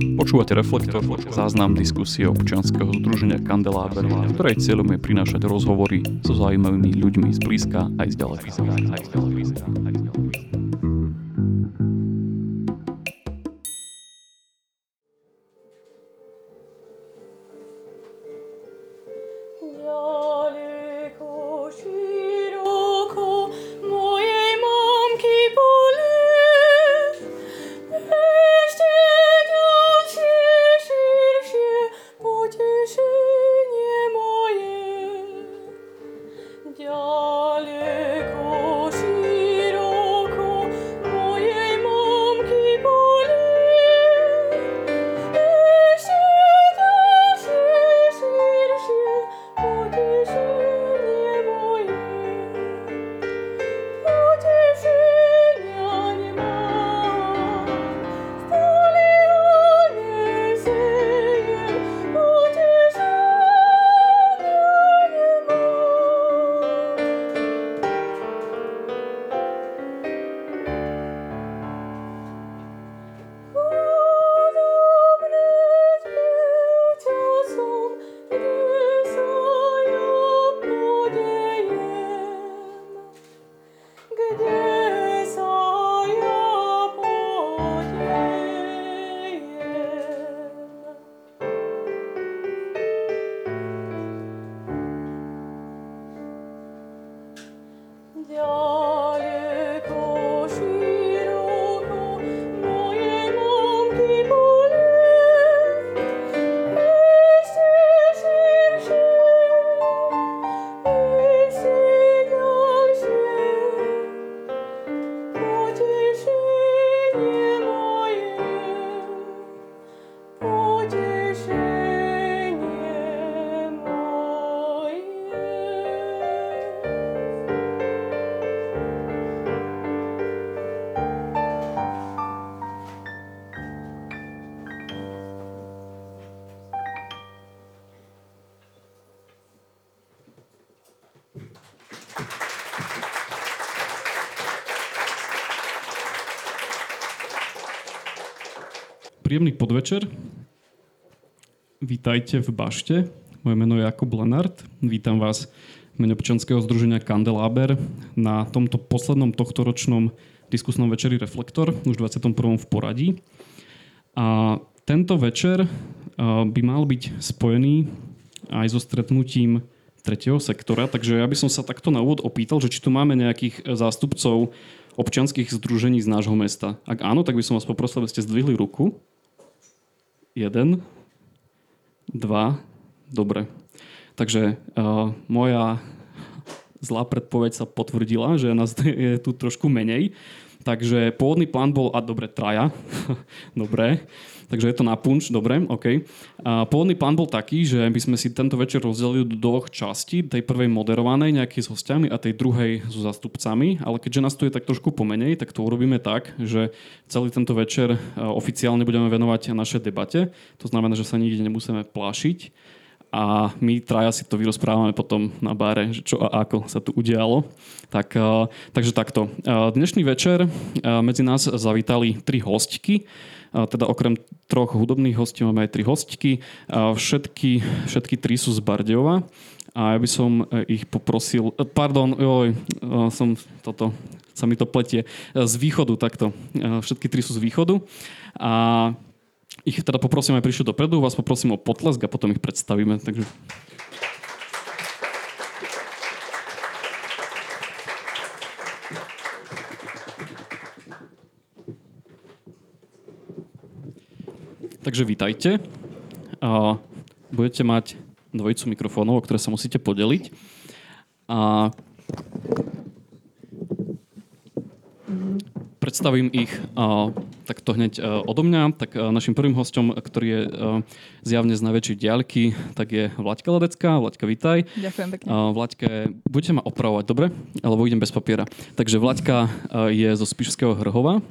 Počúvate Reflektor, záznam diskusie občianskeho združenia Kandeláber, ktorej cieľom je prinášať rozhovory so zaujímavými ľuďmi z blízka aj z ďaleka. Príjemný podvečer. Vítajte v Bašte. Moje meno je Jakub Lenart. Vítam vás v mene občanského združenia Kandeláber na tomto poslednom tohtoročnom diskusnom večeri Reflektor, už 21. v poradí. A tento večer a, by mal byť spojený aj so stretnutím tretieho sektora, takže ja by som sa takto na úvod opýtal, že či tu máme nejakých zástupcov občianských združení z nášho mesta. Ak áno, tak by som vás poprosil, aby ste zdvihli ruku. Jeden, dva, dobre. Takže uh, moja zlá predpoveď sa potvrdila, že nás je tu trošku menej. Takže pôvodný plán bol, a dobre, traja. dobre. Takže je to na punč, dobre, OK. A pôvodný plán bol taký, že by sme si tento večer rozdelili do dvoch častí. Tej prvej moderovanej nejakej s hostiami a tej druhej so zastupcami. Ale keďže nás tu je tak trošku pomenej, tak to urobíme tak, že celý tento večer e, oficiálne budeme venovať našej debate. To znamená, že sa nikde nemusíme plášiť a my traja si to vyrozprávame potom na báre, že čo a ako sa tu udialo. Tak, eh, takže takto. Eh, Dnešný večer eh, medzi nás zavítali tri hostky, teda okrem troch hudobných hostí máme aj tri hostky. Všetky, všetky tri sú z Bardejova a ja by som ich poprosil, pardon, joj, som toto, sa mi to pletie, z východu takto. Všetky tri sú z východu a ich teda poprosím aj prišli dopredu, vás poprosím o potlesk a potom ich predstavíme. Takže... Takže vítajte. A budete mať dvojicu mikrofónov, o ktoré sa musíte podeliť. A predstavím ich takto hneď uh, odo mňa. Tak uh, našim prvým hostom, ktorý je uh, zjavne z najväčšej diaľky, tak je Vlaďka Ledecká. Vlaďka, vítaj. Ďakujem pekne. Vlaďka, budete ma opravovať, dobre? Alebo idem bez papiera. Takže Vlaďka je zo Spišského Hrhova.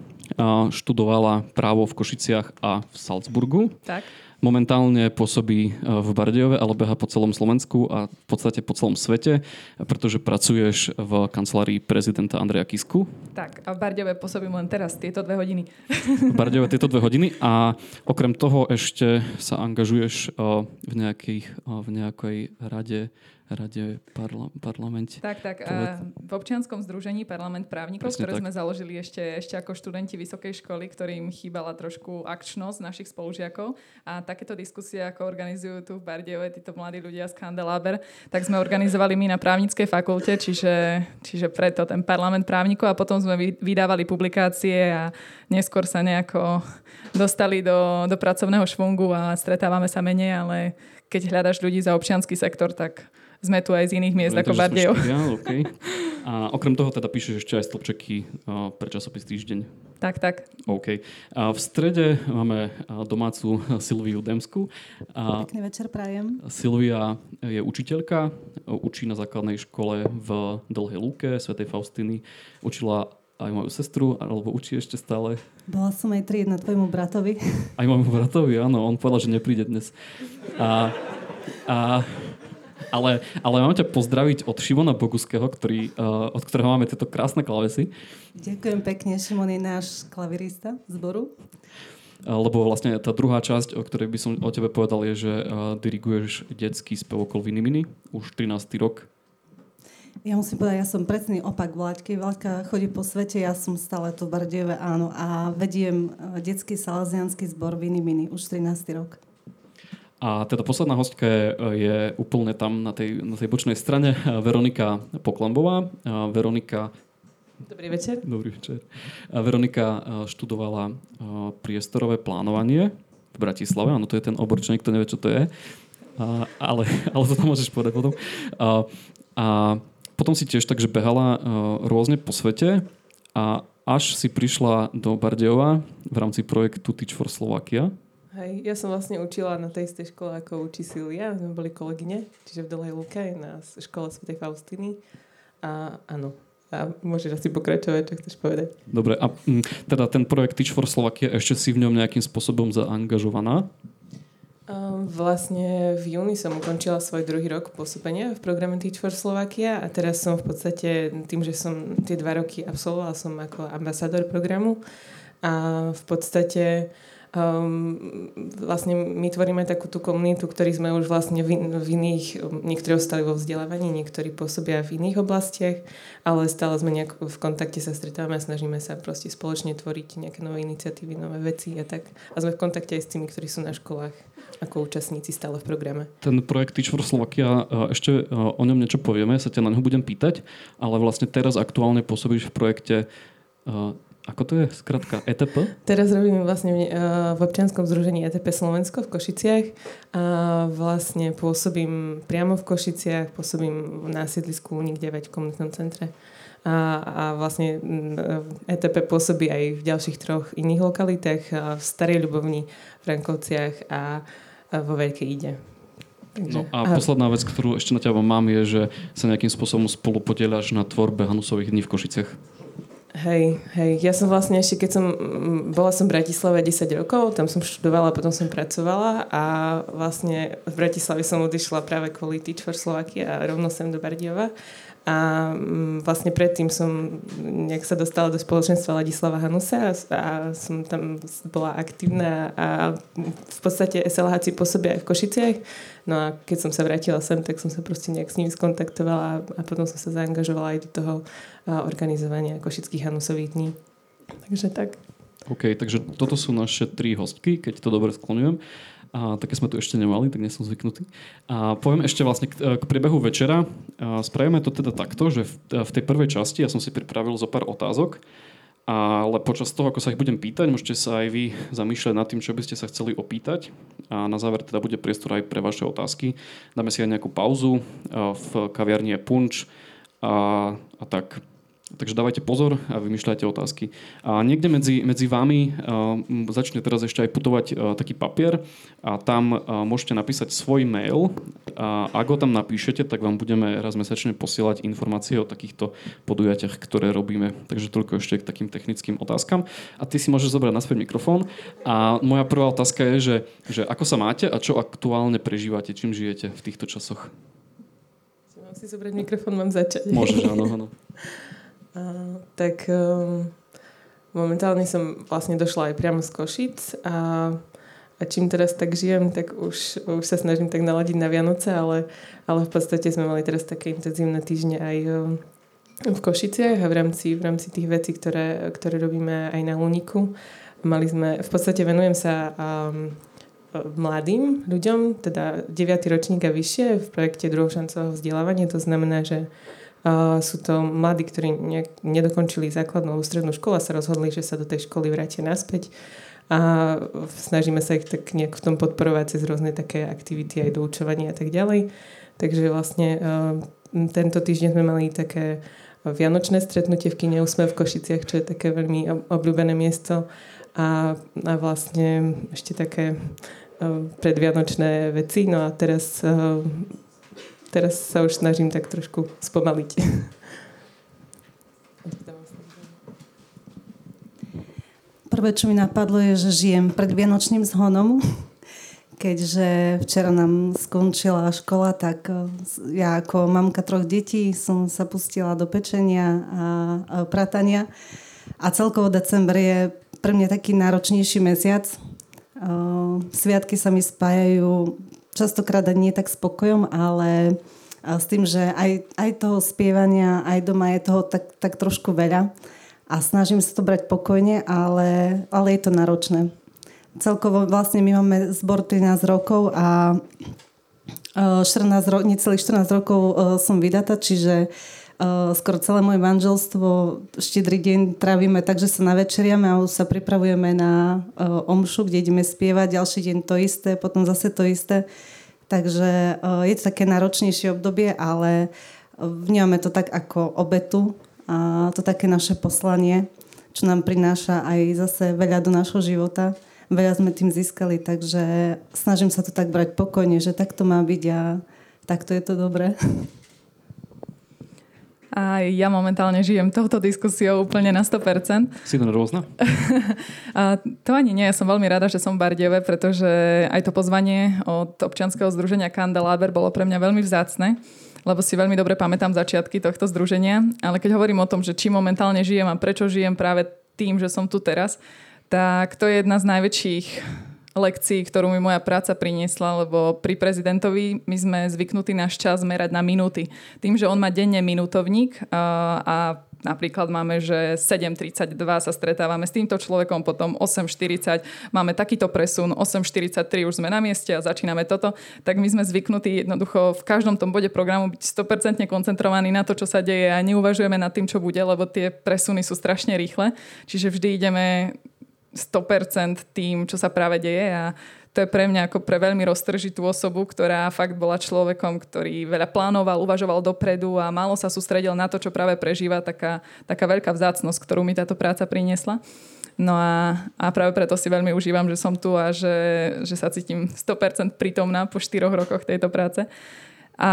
Študovala právo v Košiciach a v Salzburgu. Tak. Momentálne pôsobí e, v Bardejove, ale beha po celom Slovensku a v podstate po celom svete, pretože pracuješ v kancelárii prezidenta Andreja Kisku. Tak, a v Bardejove pôsobím len teraz, tieto dve hodiny. V Bardejove tieto dve hodiny a okrem toho ešte sa angažuješ e, v, nejakých, e, v nejakej rade rade parla, parlamente. Tak, tak. A v občianskom združení Parlament právnikov, Presne ktoré tak. sme založili ešte, ešte ako študenti vysokej školy, ktorým chýbala trošku akčnosť našich spolužiakov. A takéto diskusie, ako organizujú tu v Bardejove títo mladí ľudia z Kandelaber, tak sme organizovali my na právnickej fakulte, čiže, čiže preto ten Parlament právnikov a potom sme vy- vydávali publikácie a neskôr sa nejako dostali do, do pracovného švungu a stretávame sa menej, ale keď hľadaš ľudí za občiansky sektor, tak sme tu aj z iných miest ako Bardejov. okay. A okrem toho teda píšeš ešte aj stĺpčeky uh, pre časopis Týždeň. Tak, tak. OK. A v strede máme a, domácu Silviu Demsku. A Pekný večer prajem. Silvia je učiteľka, učí na základnej škole v Dlhej Lúke, Svetej Faustiny. Učila aj moju sestru, alebo učí ešte stále. Bola som aj triedna tvojmu bratovi. Aj môjmu bratovi, áno, on povedal, že nepríde dnes. A, a, ale, ale mám ťa pozdraviť od Šimona Boguského, ktorý, uh, od ktorého máme tieto krásne klavesy. Ďakujem pekne, Šimon je náš klavirista zboru. Uh, lebo vlastne tá druhá časť, o ktorej by som o tebe povedal, je, že uh, diriguješ detský spev okolo Vinimini už 13. rok. Ja musím povedať, ja som presný opak Vláďky. Vláďka chodí po svete, ja som stále tu v Bardejove, áno. A vediem detský salazianský zbor Viny Mini už 13. rok. A teda posledná hostka je, úplne tam na tej, na tej bočnej strane Veronika Poklambová. A Veronika Dobrý večer. Dobrý večer. A Veronika uh, študovala uh, priestorové plánovanie v Bratislave. Áno, to je ten obor, čo niekto nevie, čo to je. Ale, ale to tam môžeš povedať potom. Uh, a potom si tiež takže behala uh, rôzne po svete a až si prišla do Bardejova v rámci projektu Teach for Slovakia. Hej, ja som vlastne učila na tej istej škole, ako učí Silvia. My sme boli kolegyne, čiže v Dlhej Luke na škole Sv. Faustiny. A áno, a môžeš asi pokračovať, čo chceš povedať. Dobre, a mm, teda ten projekt Teach for Slovakia, ešte si v ňom nejakým spôsobom zaangažovaná? Um, vlastne v júni som ukončila svoj druhý rok pôsobenia v programe Teach for Slovakia a teraz som v podstate tým, že som tie dva roky absolvovala som ako ambasádor programu a v podstate Um, vlastne my tvoríme takú tú komunitu, ktorí sme už vlastne v, in, v iných, niektorí ostali vo vzdelávaní, niektorí pôsobia v iných oblastiach, ale stále sme nejak v kontakte sa stretávame a snažíme sa proste spoločne tvoriť nejaké nové iniciatívy, nové veci a tak. A sme v kontakte aj s tými, ktorí sú na školách ako účastníci stále v programe. Ten projekt Teach for Slovakia, e, ešte e, o ňom niečo povieme, sa ťa na ňo budem pýtať, ale vlastne teraz aktuálne pôsobíš v projekte e, ako to je? Skratka, ETP? Teraz robím vlastne v, uh, v občianskom združení ETP Slovensko v Košiciach a vlastne pôsobím priamo v Košiciach, pôsobím na sídlisku Unik 9 v komunitnom centre. A, a vlastne mm, ETP pôsobí aj v ďalších troch iných lokalitách, a v Starej Ľubovni, v Rankovciach a, a vo Veľkej Ide. No a posledná vec, ktorú ešte na teba mám, je, že sa nejakým spôsobom spolu podieľaš na tvorbe Hanusových dní v Košiciach. Hej, hej. Ja som vlastne ešte, keď som, mm, bola som v Bratislave 10 rokov, tam som študovala, potom som pracovala a vlastne v Bratislave som odišla práve kvôli Teach for Slovakia a rovno sem do Bardiova. A mm, vlastne predtým som nejak sa dostala do spoločenstva Ladislava Hanusa a, a som tam bola aktívna a v podstate SLHci pôsobia aj v Košiciach. No a keď som sa vrátila sem, tak som sa proste nejak s nimi skontaktovala a, potom som sa zaangažovala aj do toho organizovania Košických Hanusových dní. Takže tak. OK, takže toto sú naše tri hostky, keď to dobre sklonujem. A také sme tu ešte nemali, tak nie som zvyknutý. A poviem ešte vlastne k, k priebehu večera. A spravíme to teda takto, že v, v tej prvej časti ja som si pripravil zo pár otázok, ale počas toho, ako sa ich budem pýtať, môžete sa aj vy zamýšľať nad tým, čo by ste sa chceli opýtať. A na záver teda bude priestor aj pre vaše otázky. Dáme si aj nejakú pauzu v kaviarni Punč a, a tak. Takže dávajte pozor a vymýšľajte otázky. A niekde medzi, medzi vami uh, začne teraz ešte aj putovať uh, taký papier a tam uh, môžete napísať svoj mail a ak ho tam napíšete, tak vám budeme raz mesačne posielať informácie o takýchto podujatiach, ktoré robíme. Takže toľko ešte k takým technickým otázkam. A ty si môžeš zobrať naspäť mikrofón. A moja prvá otázka je, že, že ako sa máte a čo aktuálne prežívate, čím žijete v týchto časoch? Mám si zobrať mikrofón, mám začať. Môžeš, áno, áno. Tak um, momentálne som vlastne došla aj priamo z Košic a, a čím teraz tak žijem, tak už, už sa snažím tak naladiť na Vianoce, ale, ale v podstate sme mali teraz také intenzívne týždne aj um, v Košiciach a v rámci, v rámci tých vecí, ktoré, ktoré robíme aj na Luniku. Mali sme, v podstate venujem sa um, mladým ľuďom, teda 9. ročník a vyššie v projekte druhošancového vzdelávania. To znamená, že Uh, sú to mladí, ktorí ne, nedokončili základnú strednú školu a sa rozhodli, že sa do tej školy vrátia naspäť a snažíme sa ich tak nejak v tom podporovať cez rôzne také aktivity aj doučovania a tak ďalej. Takže vlastne uh, tento týždeň sme mali také vianočné stretnutie v kine Úsmev v Košiciach, čo je také veľmi obľúbené miesto a, a vlastne ešte také uh, predvianočné veci. No a teraz uh, teraz sa už snažím tak trošku spomaliť. Prvé, čo mi napadlo, je, že žijem pred Vianočným zhonom. Keďže včera nám skončila škola, tak eh, ja ako mamka troch detí som sa pustila do pečenia a pratania. A celkovo december je pre mňa taký náročnejší mesiac. Eh, sviatky sa mi spájajú častokrát nie tak spokojom, ale s tým, že aj, aj toho spievania, aj doma je toho tak, tak trošku veľa a snažím sa to brať pokojne, ale, ale je to náročné. Celkovo vlastne my máme zbor 13 rokov a 14 ro- necelých 14 rokov e, som vydatá, čiže skoro celé moje manželstvo štedrý deň trávime tak, že sa navečeriame a už sa pripravujeme na uh, omšu, kde ideme spievať, ďalší deň to isté, potom zase to isté. Takže uh, je to také náročnejšie obdobie, ale vnímame to tak ako obetu a to také naše poslanie, čo nám prináša aj zase veľa do nášho života. Veľa sme tým získali, takže snažím sa to tak brať pokojne, že takto má byť a takto je to dobré. A ja momentálne žijem touto diskusiou úplne na 100%. Si to nervózna? a to ani nie. Ja som veľmi rada, že som v Bardieve, pretože aj to pozvanie od občianskeho združenia Kandeláber bolo pre mňa veľmi vzácne lebo si veľmi dobre pamätám začiatky tohto združenia. Ale keď hovorím o tom, že či momentálne žijem a prečo žijem práve tým, že som tu teraz, tak to je jedna z najväčších lekcií, ktorú mi moja práca priniesla, lebo pri prezidentovi my sme zvyknutí náš čas merať na minúty. Tým, že on má denne minútovník a, Napríklad máme, že 7.32 sa stretávame s týmto človekom, potom 8.40 máme takýto presun, 8.43 už sme na mieste a začíname toto. Tak my sme zvyknutí jednoducho v každom tom bode programu byť 100% koncentrovaní na to, čo sa deje a neuvažujeme nad tým, čo bude, lebo tie presuny sú strašne rýchle. Čiže vždy ideme 100% tým, čo sa práve deje a to je pre mňa ako pre veľmi roztržitú osobu, ktorá fakt bola človekom, ktorý veľa plánoval, uvažoval dopredu a málo sa sústredil na to, čo práve prežíva, taká, taká veľká vzácnosť, ktorú mi táto práca priniesla. No a, a práve preto si veľmi užívam, že som tu a že, že sa cítim 100% prítomná po 4 rokoch tejto práce. A,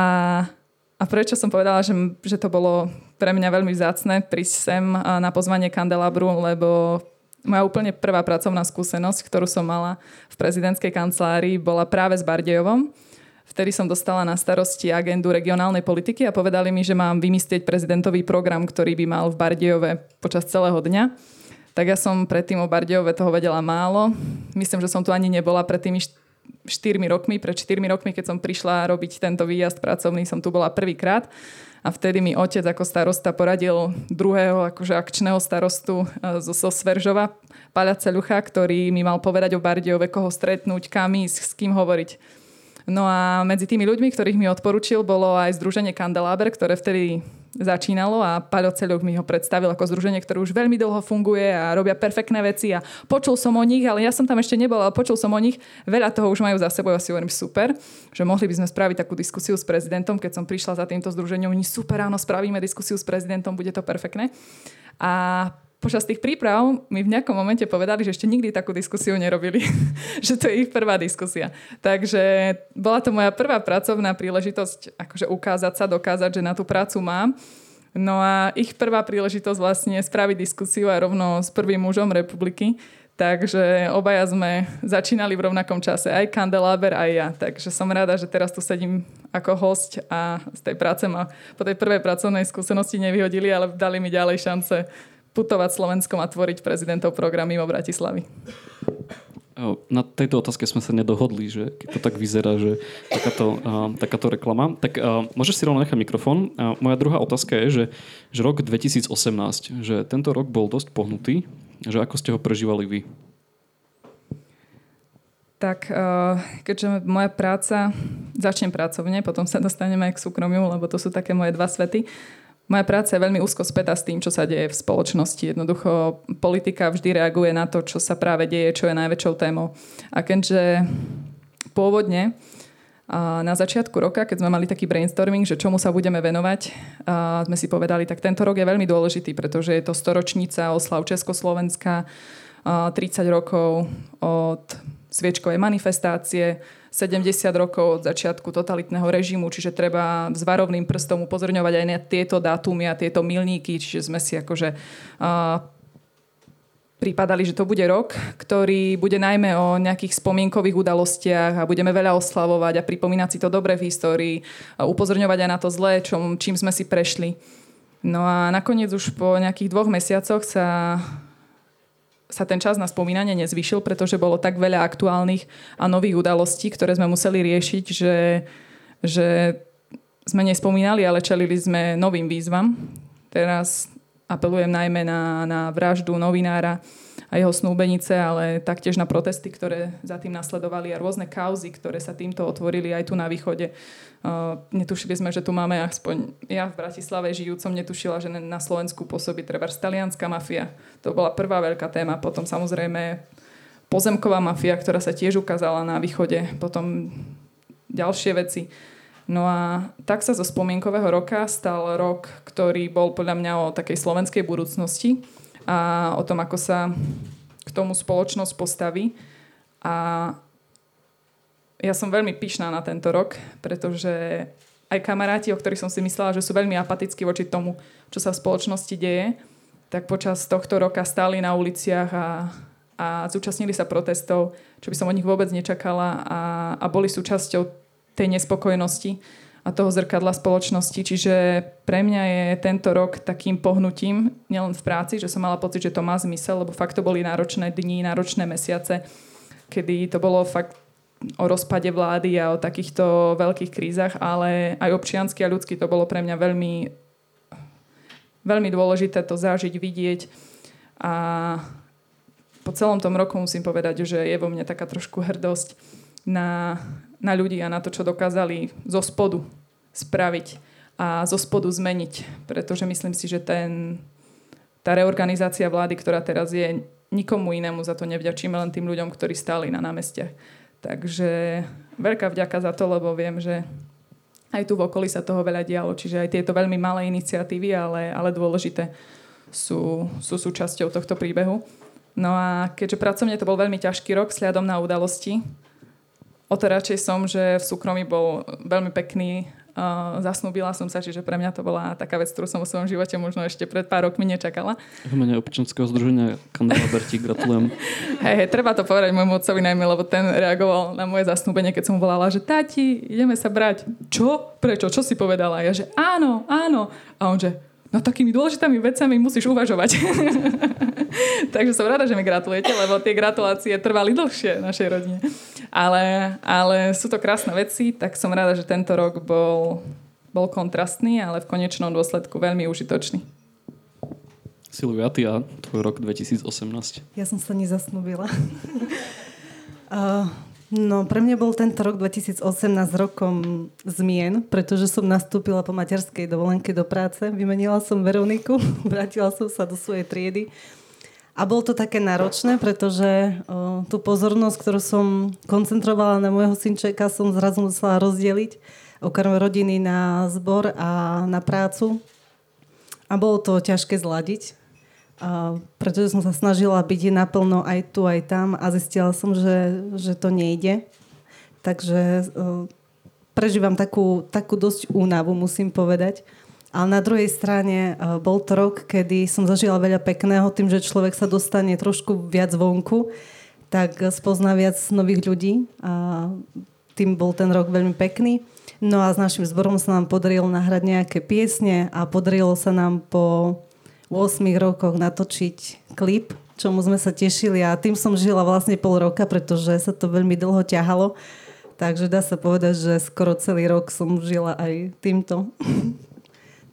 a prečo som povedala, že, že to bolo pre mňa veľmi vzácne prísť sem na pozvanie Kandelabru, lebo moja úplne prvá pracovná skúsenosť, ktorú som mala v prezidentskej kancelárii, bola práve s Bardejovom. Vtedy som dostala na starosti agendu regionálnej politiky a povedali mi, že mám vymyslieť prezidentový program, ktorý by mal v Bardejove počas celého dňa. Tak ja som predtým o Bardejove toho vedela málo. Myslím, že som tu ani nebola pred tými 4 rokmi. Pred 4 rokmi, keď som prišla robiť tento výjazd pracovný, som tu bola prvýkrát. A vtedy mi otec ako starosta poradil druhého akože akčného starostu e, zo, zo Sveržova, Paľa Celucha, ktorý mi mal povedať o Bardiove, koho stretnúť, kam ísť, s kým hovoriť. No a medzi tými ľuďmi, ktorých mi odporučil, bolo aj Združenie Kandeláber, ktoré vtedy začínalo a Paľo Ceľok mi ho predstavil ako združenie, ktoré už veľmi dlho funguje a robia perfektné veci a počul som o nich, ale ja som tam ešte nebol, ale počul som o nich. Veľa toho už majú za sebou, ja si hovorím super, že mohli by sme spraviť takú diskusiu s prezidentom, keď som prišla za týmto združením, oni super, áno, spravíme diskusiu s prezidentom, bude to perfektné. A počas tých príprav mi v nejakom momente povedali, že ešte nikdy takú diskusiu nerobili. že to je ich prvá diskusia. Takže bola to moja prvá pracovná príležitosť akože ukázať sa, dokázať, že na tú prácu mám. No a ich prvá príležitosť vlastne spraviť diskusiu aj rovno s prvým mužom republiky. Takže obaja sme začínali v rovnakom čase, aj Kandeláber, aj ja. Takže som rada, že teraz tu sedím ako host a z tej práce ma po tej prvej pracovnej skúsenosti nevyhodili, ale dali mi ďalej šance putovať Slovenskom a tvoriť prezidentov program mimo Bratislavy. Na tejto otázke sme sa nedohodli, že keď to tak vyzerá, že takáto, uh, takáto reklama. Tak uh, môžeš si rovno nechať mikrofón. Uh, moja druhá otázka je, že, že rok 2018, že tento rok bol dosť pohnutý, že ako ste ho prežívali vy? Tak keďže moja práca, začnem pracovne, potom sa dostaneme aj k súkromiu, lebo to sú také moje dva svety. Moja práca je veľmi úzko spätá s tým, čo sa deje v spoločnosti. Jednoducho politika vždy reaguje na to, čo sa práve deje, čo je najväčšou témou. A keďže pôvodne a na začiatku roka, keď sme mali taký brainstorming, že čomu sa budeme venovať, sme si povedali, tak tento rok je veľmi dôležitý, pretože je to storočnica oslav Československa, 30 rokov od sviečkovej manifestácie, 70 rokov od začiatku totalitného režimu, čiže treba s varovným prstom upozorňovať aj na tieto dátumy a tieto milníky, čiže sme si akože uh, pripadali, že to bude rok, ktorý bude najmä o nejakých spomienkových udalostiach a budeme veľa oslavovať a pripomínať si to dobre v histórii, a upozorňovať aj na to zlé, čom, čím sme si prešli. No a nakoniec už po nejakých dvoch mesiacoch sa sa ten čas na spomínanie nezvyšil, pretože bolo tak veľa aktuálnych a nových udalostí, ktoré sme museli riešiť, že, že sme nespomínali, ale čelili sme novým výzvam. Teraz apelujem najmä na, na vraždu novinára a jeho snúbenice, ale taktiež na protesty, ktoré za tým nasledovali a rôzne kauzy, ktoré sa týmto otvorili aj tu na východe. Uh, netušili sme, že tu máme aspoň ja v Bratislave žijúcom netušila, že na Slovensku pôsobí treba talianská mafia. To bola prvá veľká téma. Potom samozrejme pozemková mafia, ktorá sa tiež ukázala na východe. Potom ďalšie veci. No a tak sa zo spomienkového roka stal rok, ktorý bol podľa mňa o takej slovenskej budúcnosti a o tom, ako sa k tomu spoločnosť postaví. A ja som veľmi pyšná na tento rok, pretože aj kamaráti, o ktorých som si myslela, že sú veľmi apatickí voči tomu, čo sa v spoločnosti deje, tak počas tohto roka stáli na uliciach a, a zúčastnili sa protestov, čo by som od nich vôbec nečakala a, a boli súčasťou tej nespokojnosti a toho zrkadla spoločnosti. Čiže pre mňa je tento rok takým pohnutím, nielen v práci, že som mala pocit, že to má zmysel, lebo fakt to boli náročné dni, náročné mesiace, kedy to bolo fakt o rozpade vlády a o takýchto veľkých krízach, ale aj občiansky a ľudsky to bolo pre mňa veľmi, veľmi dôležité to zažiť, vidieť a po celom tom roku musím povedať, že je vo mne taká trošku hrdosť na, na ľudí a na to, čo dokázali zo spodu spraviť a zo spodu zmeniť. Pretože myslím si, že ten, tá reorganizácia vlády, ktorá teraz je, nikomu inému za to nevďačíme, len tým ľuďom, ktorí stáli na námestiach. Takže veľká vďaka za to, lebo viem, že aj tu v okolí sa toho veľa dialo, čiže aj tieto veľmi malé iniciatívy, ale, ale dôležité sú, sú súčasťou tohto príbehu. No a keďže pracovne to bol veľmi ťažký rok sľadom na udalosti, o to radšej som, že v súkromí bol veľmi pekný Uh, zasnúbila som sa, čiže pre mňa to bola taká vec, ktorú som vo svojom živote možno ešte pred pár rokmi nečakala. V mene občanského združenia Kandela Berti gratulujem. Hej, hej, treba to povedať môjmu otcovi najmä, lebo ten reagoval na moje zasnúbenie, keď som volala, že tati, ideme sa brať. Čo? Prečo? Čo si povedala? Ja, že áno, áno. A on, že no takými dôležitými vecami musíš uvažovať. Takže som rada, že mi gratulujete, lebo tie gratulácie trvali dlhšie našej rodine ale, ale sú to krásne veci, tak som rada, že tento rok bol, bol kontrastný, ale v konečnom dôsledku veľmi užitočný. Silvia, ty a tvoj rok 2018? Ja som sa nezasnúbila. uh, No, pre mňa bol tento rok 2018 rokom zmien, pretože som nastúpila po materskej dovolenke do práce, vymenila som Veroniku, vrátila som sa do svojej triedy a bolo to také náročné, pretože o, tú pozornosť, ktorú som koncentrovala na môjho synčeka, som zrazu musela rozdeliť okrem rodiny na zbor a na prácu. A bolo to ťažké zladiť, a pretože som sa snažila byť naplno aj tu, aj tam a zistila som, že, že to nejde. Takže uh, prežívam takú, takú dosť únavu, musím povedať. Ale na druhej strane uh, bol to rok, kedy som zažila veľa pekného tým, že človek sa dostane trošku viac vonku, tak spozná viac nových ľudí a tým bol ten rok veľmi pekný. No a s našim zborom sa nám podarilo nahrať nejaké piesne a podarilo sa nám po 8 rokoch natočiť klip, čomu sme sa tešili a tým som žila vlastne pol roka, pretože sa to veľmi dlho ťahalo. Takže dá sa povedať, že skoro celý rok som žila aj týmto.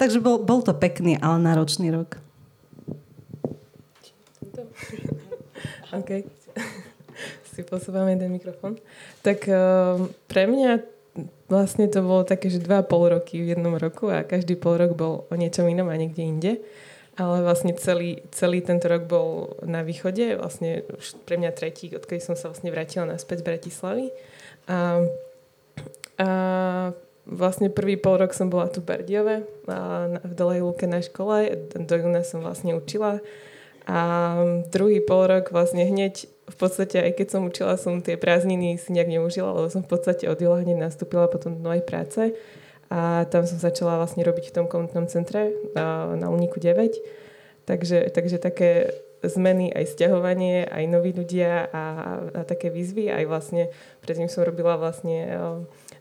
Takže bol, bol to pekný, ale náročný rok. OK. si posúvame ten mikrofón. Tak uh, pre mňa vlastne to bolo také, že dva pol roky v jednom roku a každý pol rok bol o niečom inom a niekde inde ale vlastne celý, celý tento rok bol na východe, vlastne už pre mňa tretí, odkedy som sa vlastne vrátila naspäť z Bratislavy. A, a vlastne prvý pol rok som bola tu v Bardiove, a v Dolej Lúke na škole, do júna som vlastne učila. A druhý pol rok vlastne hneď v podstate, aj keď som učila, som tie prázdniny si nejak neužila, lebo som v podstate od hneď nastúpila potom do novej práce a tam som začala vlastne robiť v tom komunitnom centre na, na Uniku 9. Takže, takže také zmeny, aj stiahovanie, aj noví ľudia a, a také výzvy. Aj vlastne predtým som robila vlastne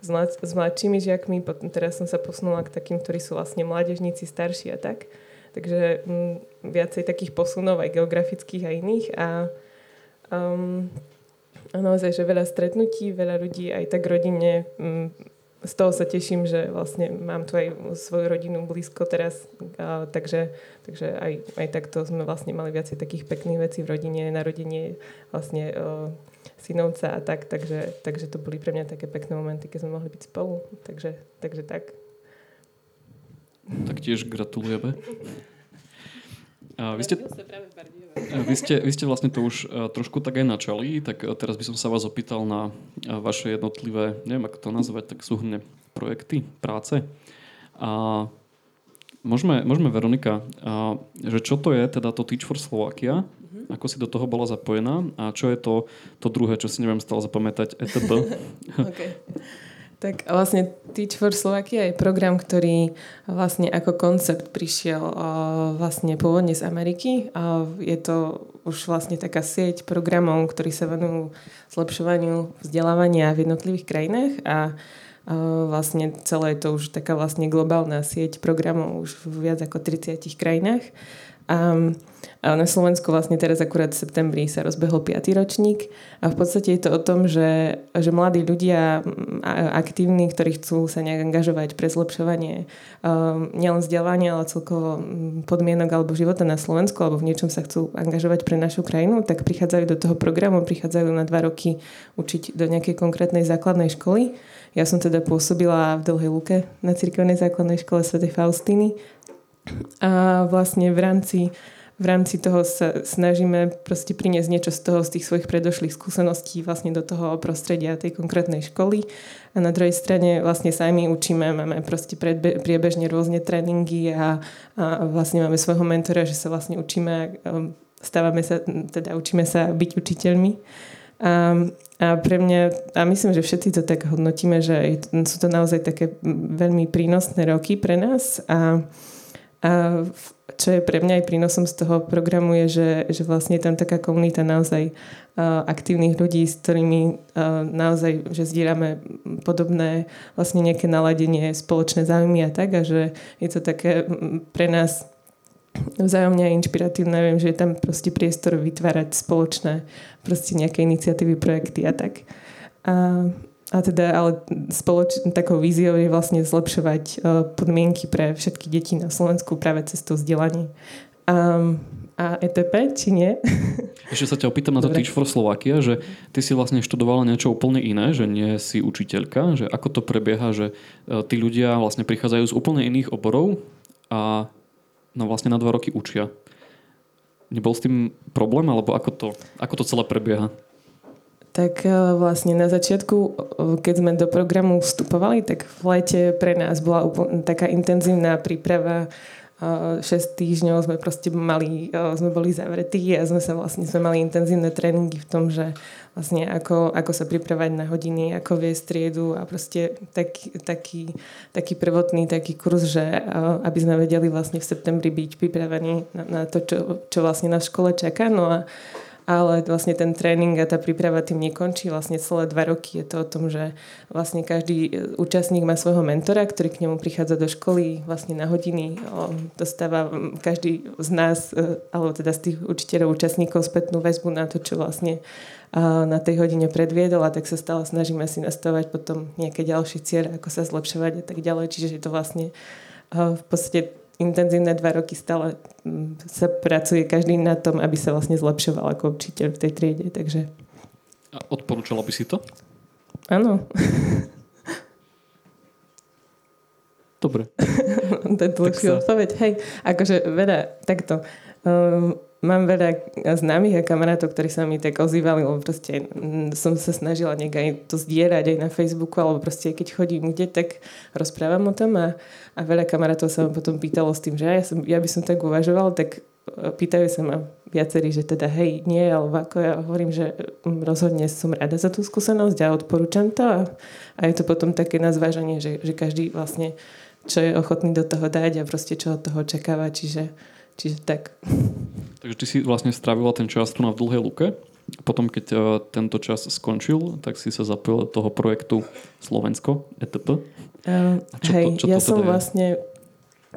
s, mlad, s mladšími žiakmi, potom teraz som sa posunula k takým, ktorí sú vlastne mládežníci, starší a tak. Takže m, viacej takých posunov aj geografických a iných. A, um, naozaj, že veľa stretnutí, veľa ľudí aj tak rodine m, z toho sa teším, že vlastne mám tu aj svoju rodinu blízko teraz, a, takže, takže aj, aj takto sme vlastne mali viacej takých pekných vecí v rodine, narodenie vlastne o, synovca a tak, takže, takže to boli pre mňa také pekné momenty, keď sme mohli byť spolu, takže, takže tak. Tak tiež gratulujeme. A vy ste, vy, ste, vy ste vlastne to už trošku tak aj načali, tak teraz by som sa vás opýtal na vaše jednotlivé, neviem ako to nazvať, tak súhrne projekty, práce. A môžeme, môžeme Veronika, a, že čo to je teda to Teach for Slovakia, mm-hmm. ako si do toho bola zapojená a čo je to, to druhé, čo si neviem stále zapamätať, ETB. okay. Tak vlastne Teach for Slovakia je program, ktorý vlastne ako koncept prišiel vlastne pôvodne z Ameriky. A je to už vlastne taká sieť programov, ktorí sa venujú zlepšovaniu vzdelávania v jednotlivých krajinách a vlastne celé je to už taká vlastne globálna sieť programov už v viac ako 30 krajinách. A na Slovensku vlastne teraz akurát v septembri sa rozbehol 5. ročník a v podstate je to o tom, že, že mladí ľudia aktívni, ktorí chcú sa nejak angažovať pre zlepšovanie nielen vzdelávania, ale celkovo podmienok alebo života na Slovensku alebo v niečom sa chcú angažovať pre našu krajinu, tak prichádzajú do toho programu, prichádzajú na dva roky učiť do nejakej konkrétnej základnej školy. Ja som teda pôsobila v Dlhej Luke na cirkevnej základnej škole Sv. Faustiny a vlastne v rámci v rámci toho sa snažíme proste priniesť niečo z toho, z tých svojich predošlých skúseností vlastne do toho prostredia tej konkrétnej školy. A na druhej strane vlastne sa aj my učíme, máme proste predbe- priebežne rôzne tréningy a, a vlastne máme svojho mentora, že sa vlastne učíme, um, stávame sa, teda učíme sa byť učiteľmi. A, a pre mňa, a myslím, že všetci to tak hodnotíme, že sú to naozaj také veľmi prínosné roky pre nás a, a čo je pre mňa aj prínosom z toho programu je, že, že vlastne je tam taká komunita naozaj aktívnych ľudí, s ktorými naozaj, že zdieľame podobné vlastne nejaké naladenie, spoločné záujmy a tak a že je to také pre nás vzájomne inšpiratívne. Viem, že je tam proste priestor vytvárať spoločné proste nejaké iniciatívy, projekty a tak. A a teda, ale spoloč- takou víziou je vlastne zlepšovať uh, podmienky pre všetky deti na Slovensku práve cez to vzdelanie. A, a a ETP, či nie? Ešte sa ťa opýtam na to Dobre. Teach for Slovakia, že ty si vlastne študovala niečo úplne iné, že nie si učiteľka, že ako to prebieha, že e, tí ľudia vlastne prichádzajú z úplne iných oborov a no vlastne na dva roky učia. Nebol s tým problém, alebo ako to, ako to celé prebieha? Tak e, vlastne na začiatku, e, keď sme do programu vstupovali, tak v lete pre nás bola úplne taká intenzívna príprava. 6 týždňov sme proste mali, e, sme boli zavretí a sme sa vlastne sme mali intenzívne tréningy v tom, že vlastne ako, ako sa pripravať na hodiny, ako viesť triedu a proste taký, taký, taký prvotný taký kurz, že e, aby sme vedeli vlastne v septembri byť pripravení na, na to, čo, čo vlastne na škole čaká. No a ale vlastne ten tréning a tá príprava tým nekončí. Vlastne celé dva roky je to o tom, že vlastne každý e, účastník má svojho mentora, ktorý k nemu prichádza do školy vlastne na hodiny. Dostáva každý z nás, e, alebo teda z tých učiteľov, účastníkov spätnú väzbu na to, čo vlastne a na tej hodine predviedol a tak sa stále snažíme si nastavať potom nejaké ďalšie cieľe, ako sa zlepšovať a tak ďalej. Čiže je to vlastne v podstate intenzívne dva roky stále mm, sa pracuje každý na tom, aby sa vlastne zlepšoval ako učiteľ v tej triede. Takže A odporúčala by si to? áno, Dobre. to je dlhšia odpoveď. Hej, akože veľa, takto. Um, mám veľa známych a kamarátov, ktorí sa mi tak ozývali, lebo proste mm, som sa snažila nejak aj to zdierať aj na Facebooku, alebo proste keď chodím kde, tak rozprávam o tom a, a veľa kamarátov sa ma potom pýtalo s tým, že ja, som, ja by som tak uvažoval, tak e, pýtajú sa ma viacerí, že teda hej, nie, alebo ako ja hovorím, že mm, rozhodne som rada za tú skúsenosť a odporúčam to a, a je to potom také na zváženie, že, že každý vlastne čo je ochotný do toho dať a proste čo od toho očakáva, čiže, čiže tak. Takže ty si vlastne strávila ten čas tu na v Dlhej Luke. Potom, keď e, tento čas skončil, tak si sa zapojila do toho projektu Slovensko, ETP. Uh, A čo to- hej, čo to ja teda som je? vlastne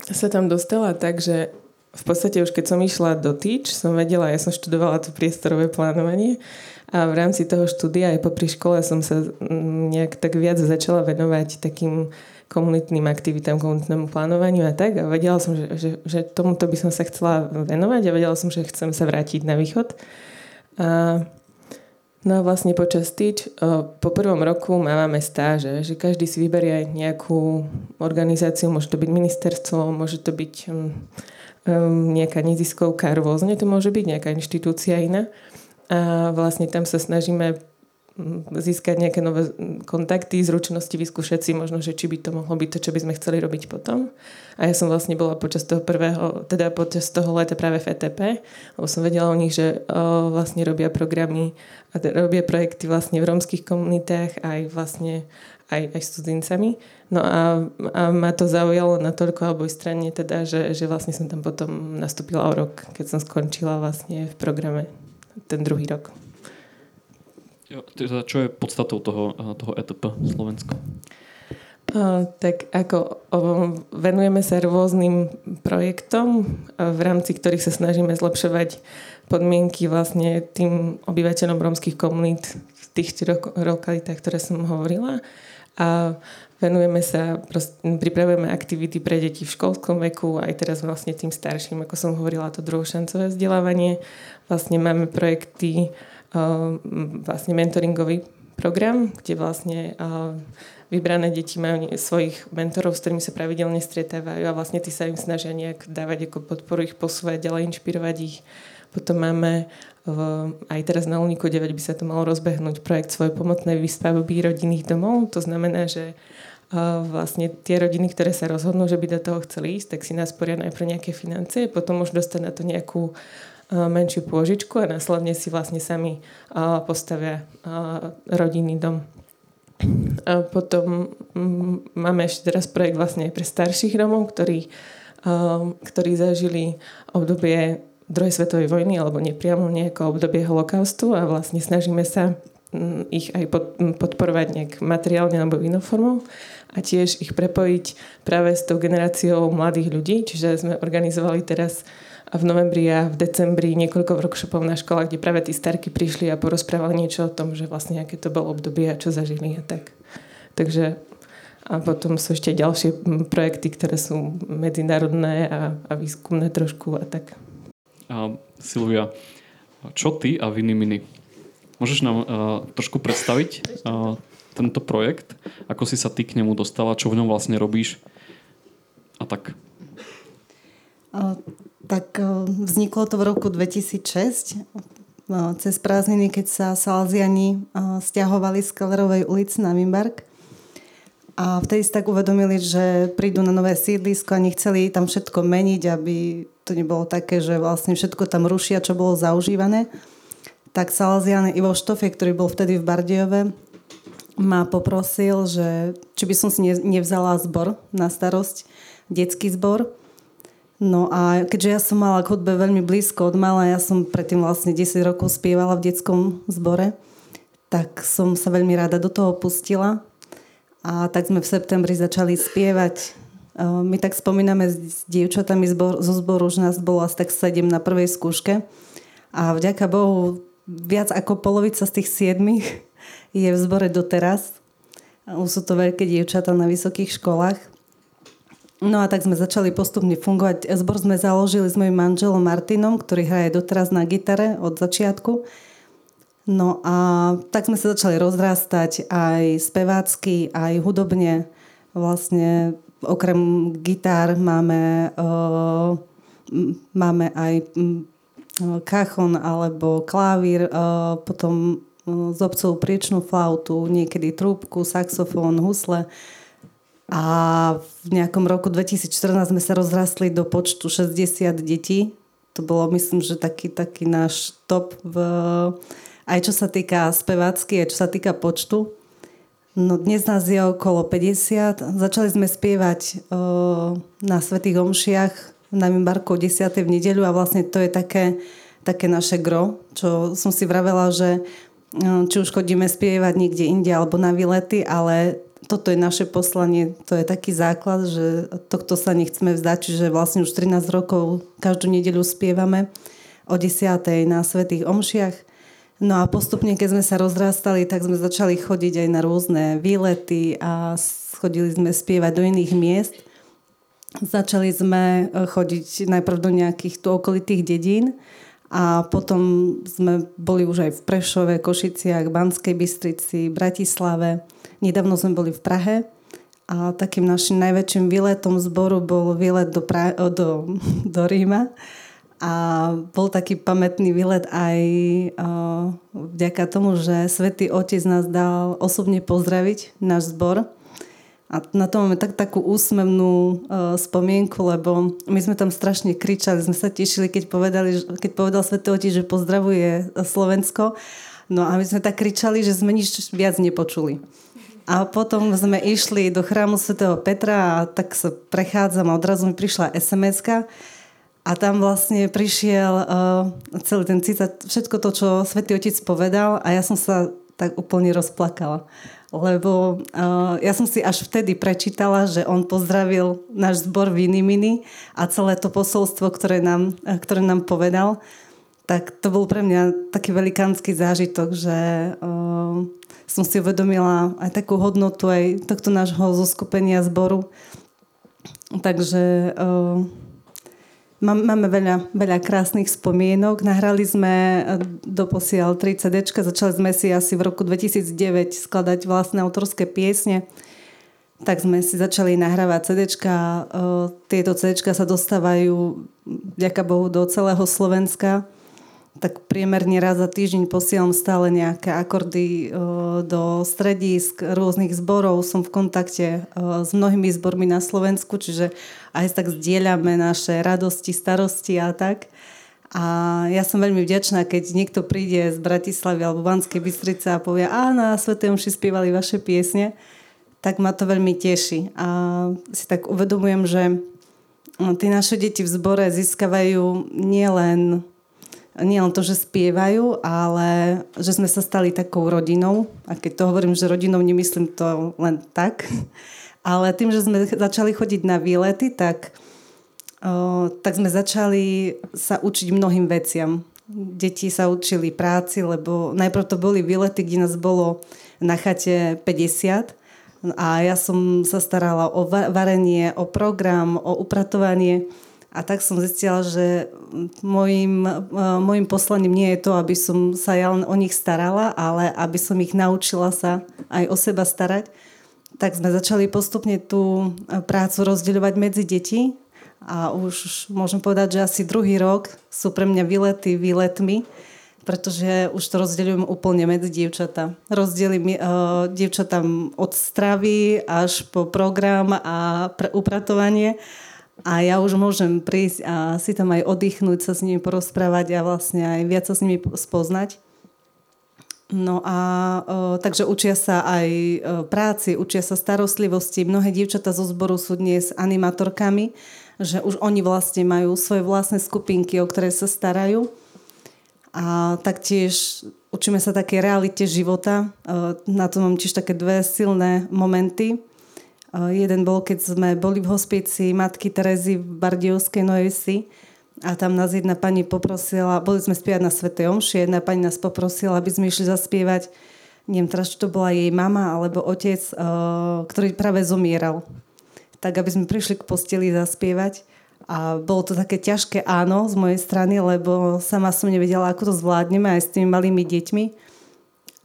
sa tam dostala tak, že v podstate už keď som išla do Teach, som vedela, ja som študovala to priestorové plánovanie a v rámci toho štúdia aj popri škole som sa mm, nejak tak viac začala venovať takým komunitným aktivitám, komunitnému plánovaniu a tak a vedela som, že, že, že tomuto by som sa chcela venovať a vedela som, že chcem sa vrátiť na východ. A No a vlastne počas o, po prvom roku máme stáže, že každý si vyberie nejakú organizáciu, môže to byť ministerstvo, môže to byť um, nejaká neziskovka, rôzne to môže byť, nejaká inštitúcia iná. A vlastne tam sa snažíme získať nejaké nové kontakty, zručnosti, vyskúšať si možno, že či by to mohlo byť to, čo by sme chceli robiť potom. A ja som vlastne bola počas toho prvého, teda počas toho leta práve v ETP, lebo som vedela o nich, že o, vlastne robia programy a robia projekty vlastne v rómskych komunitách aj vlastne aj, aj s cudzincami. No a, a ma to zaujalo natoľko alebo strane teda, že, že vlastne som tam potom nastúpila o rok, keď som skončila vlastne v programe ten druhý rok. Teda čo je podstatou toho, e, toho ETP Slovensko? Uh, tak ako venujeme sa rôznym projektom, a v rámci ktorých sa snažíme zlepšovať podmienky vlastne tým obyvateľom rómskych komunít v tých štyroch lokalitách, ktoré som hovorila. A venujeme sa, prost, pripravujeme aktivity pre deti v školskom veku, aj teraz vlastne tým starším, ako som hovorila, to druhošancové vzdelávanie. Vlastne máme projekty, vlastne mentoringový program, kde vlastne uh, vybrané deti majú svojich mentorov, s ktorými sa pravidelne stretávajú a vlastne tí sa im snažia nejak dávať ako podporu ich posúvať ďalej, inšpirovať ich. Potom máme v, aj teraz na Uniku 9 by sa to malo rozbehnúť projekt svojej pomocnej výstavby rodinných domov. To znamená, že a vlastne tie rodiny, ktoré sa rozhodnú, že by do toho chceli ísť, tak si nasporia najprv nejaké financie, potom už dostať na to nejakú a, menšiu pôžičku a následne si vlastne sami a, postavia a, rodinný dom. A potom máme ešte teraz projekt vlastne pre starších Romov, ktorí, ktorí zažili obdobie druhej svetovej vojny alebo nepriamo nejako obdobie holokaustu a vlastne snažíme sa ich aj pod, podporovať nejak materiálne alebo inou formou a tiež ich prepojiť práve s tou generáciou mladých ľudí. Čiže sme organizovali teraz v novembri a v decembri niekoľko workshopov na školách, kde práve tí starky prišli a porozprávali niečo o tom, že vlastne aké to bolo obdobie a čo zažili a tak. Takže a potom sú ešte ďalšie projekty, ktoré sú medzinárodné a, a výskumné trošku a tak. A Silvia, čo ty a Viny Mini? Môžeš nám uh, trošku predstaviť uh, tento projekt? Ako si sa ty k nemu dostala? Čo v ňom vlastne robíš? A tak. O, tak o, vzniklo to v roku 2006 o, cez prázdniny, keď sa Salziani o, stiahovali z Kellerovej ulici na Wimberg. A vtedy si tak uvedomili, že prídu na nové sídlisko a nechceli tam všetko meniť, aby to nebolo také, že vlastne všetko tam rušia, čo bolo zaužívané. Tak Salesian Ivo Štofe, ktorý bol vtedy v Bardejove, ma poprosil, že či by som si nevzala zbor na starosť, detský zbor. No a keďže ja som mala k hudbe veľmi blízko od mala, ja som predtým vlastne 10 rokov spievala v detskom zbore, tak som sa veľmi rada do toho pustila. A tak sme v septembri začali spievať. My tak spomíname s dievčatami zbor, zo zboru, že nás bolo asi tak 7 na prvej skúške. A vďaka Bohu viac ako polovica z tých siedmých je v zbore doteraz. Už sú to veľké dievčatá na vysokých školách. No a tak sme začali postupne fungovať. Zbor sme založili s mojim manželom Martinom, ktorý hraje doteraz na gitare od začiatku. No a tak sme sa začali rozrastať aj spevácky, aj hudobne. Vlastne okrem gitár máme, uh, máme aj kachon alebo klavír, uh, potom s obcov priečnú flautu, niekedy trúbku, saxofón, husle. A v nejakom roku 2014 sme sa rozrastli do počtu 60 detí. To bolo, myslím, že taký, taký náš top v, aj čo sa týka spevácky, aj čo sa týka počtu. No dnes nás je okolo 50. Začali sme spievať uh, na Svetých Omšiach na Mimbarku 10. v nedeľu a vlastne to je také, také naše gro, čo som si vravela, že či už chodíme spievať niekde inde alebo na výlety, ale toto je naše poslanie, to je taký základ, že tohto sa nechceme vzdať, čiže vlastne už 13 rokov každú nedeľu spievame o 10. na Svetých Omšiach. No a postupne, keď sme sa rozrastali, tak sme začali chodiť aj na rôzne výlety a chodili sme spievať do iných miest. Začali sme eh, chodiť najprv do nejakých tu okolitých dedín, a potom sme boli už aj v Prešove, Košiciach, Banskej Bystrici, Bratislave. Nedávno sme boli v Prahe a takým našim najväčším výletom zboru bol výlet do, pra- do, do Ríma. A bol taký pamätný výlet aj uh, vďaka tomu, že Svetý Otec nás dal osobne pozdraviť náš zbor a na to máme tak, takú úsmevnú uh, spomienku, lebo my sme tam strašne kričali, sme sa tešili, keď, povedali, keď povedal Svetý Otec, že pozdravuje Slovensko. No a my sme tak kričali, že sme nič viac nepočuli. A potom sme išli do chrámu svätého Petra a tak sa prechádzam a odrazu mi prišla sms a tam vlastne prišiel uh, celý ten citát, všetko to, čo Svetý Otec povedal a ja som sa tak úplne rozplakala. Lebo uh, ja som si až vtedy prečítala, že on pozdravil náš zbor Vinimini a celé to posolstvo, ktoré nám, ktoré nám povedal, tak to bol pre mňa taký velikánsky zážitok, že uh, som si uvedomila aj takú hodnotu aj tohto nášho zoskupenia zboru. Takže uh, Máme veľa, veľa krásnych spomienok. Nahrali sme e, doposiaľ 3 CD, začali sme si asi v roku 2009 skladať vlastné autorské piesne. Tak sme si začali nahrávať CD. E, tieto CD sa dostávajú, ďaká Bohu, do celého Slovenska tak priemerne raz za týždeň posielam stále nejaké akordy e, do stredisk rôznych zborov. Som v kontakte e, s mnohými zbormi na Slovensku, čiže aj tak zdieľame naše radosti, starosti a tak. A ja som veľmi vďačná, keď niekto príde z Bratislavy alebo Banskej Bystrice a povie, a na Svetom Omši spievali vaše piesne, tak ma to veľmi teší. A si tak uvedomujem, že tie naše deti v zbore získavajú nielen nie len to, že spievajú, ale že sme sa stali takou rodinou. A keď to hovorím, že rodinou, nemyslím to len tak. Ale tým, že sme začali chodiť na výlety, tak, o, tak sme začali sa učiť mnohým veciam. Deti sa učili práci, lebo najprv to boli výlety, kde nás bolo na chate 50 a ja som sa starala o varenie, o program, o upratovanie A tak som zistila, že môjim, môjim poslaním nie je to, aby som sa ja len o nich starala, ale aby som ich naučila sa aj o seba starať. Tak sme začali postupne tú prácu rozdeľovať medzi deti a už môžem povedať, že asi druhý rok sú pre mňa výlety výletmi, pretože už to rozdeľujem úplne medzi dievčatá. Rozdelím uh, dievčatám od stravy až po program a pre upratovanie a ja už môžem prísť a si tam aj oddychnúť, sa s nimi porozprávať a vlastne aj viac sa s nimi spoznať. No a o, takže učia sa aj o, práci, učia sa starostlivosti. Mnohé dievčatá zo zboru sú dnes animatorkami, že už oni vlastne majú svoje vlastné skupinky, o ktoré sa starajú. A taktiež učíme sa také realite života. O, na to mám tiež také dve silné momenty Jeden bol, keď sme boli v hospici matky Terezy v Bardiovskej Noesi a tam nás jedna pani poprosila, boli sme spievať na Svete Omši, jedna pani nás poprosila, aby sme išli zaspievať, neviem teraz, či to bola jej mama alebo otec, ktorý práve zomieral. Tak, aby sme prišli k posteli zaspievať. A bolo to také ťažké áno z mojej strany, lebo sama som nevedela, ako to zvládneme aj s tými malými deťmi.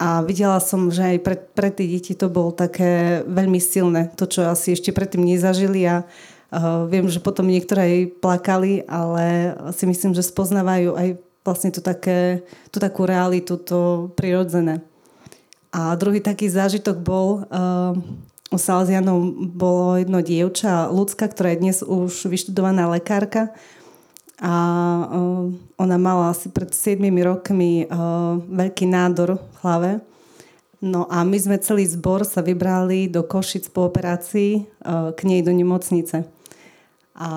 A videla som, že aj pre, pre tie deti to bolo také veľmi silné, to, čo asi ešte predtým nezažili a uh, viem, že potom niektoré aj plakali, ale si myslím, že spoznávajú aj vlastne to také, tú takú realitu, to prirodzené. A druhý taký zážitok bol, uh, u Salzianov bolo jedno dievča, ľudská, ktorá je dnes už vyštudovaná lekárka, a uh, ona mala asi pred 7 rokmi uh, veľký nádor v hlave. No a my sme celý zbor sa vybrali do Košic po operácii uh, k nej do nemocnice. A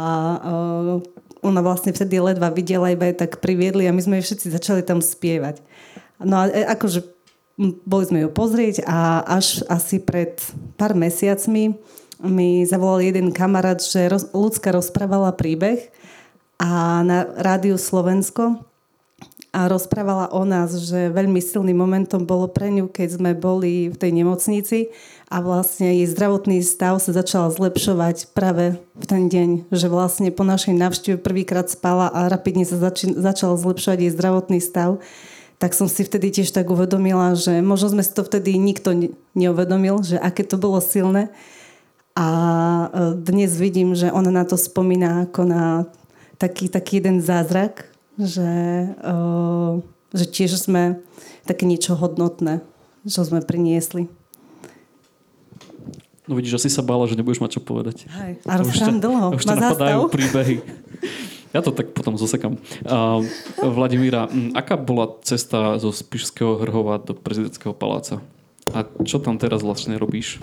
ona vlastne vtedy ledva videla, iba je tak priviedli a my sme všetci začali tam spievať. No a akože boli sme ju pozrieť a až asi pred pár mesiacmi mi zavolal jeden kamarát, že roz, ľudská rozprávala príbeh, a na Rádiu Slovensko a rozprávala o nás, že veľmi silným momentom bolo pre ňu, keď sme boli v tej nemocnici a vlastne jej zdravotný stav sa začal zlepšovať práve v ten deň, že vlastne po našej návšteve prvýkrát spala a rapidne sa zači- začal zlepšovať jej zdravotný stav tak som si vtedy tiež tak uvedomila, že možno sme si to vtedy nikto neuvedomil, že aké to bolo silné. A e, dnes vidím, že ona na to spomína ako na taký, taký jeden zázrak, že, uh, že tiež sme také niečo hodnotné, čo sme priniesli. No vidíš, asi sa bála, že nebudeš mať čo povedať. Hej, a rozprávam dlho. Už ťa napadajú príbehy. Ja to tak potom zosekam. Uh, Vladimíra, aká bola cesta zo Spišského Hrhova do prezidentského paláca? A čo tam teraz vlastne robíš?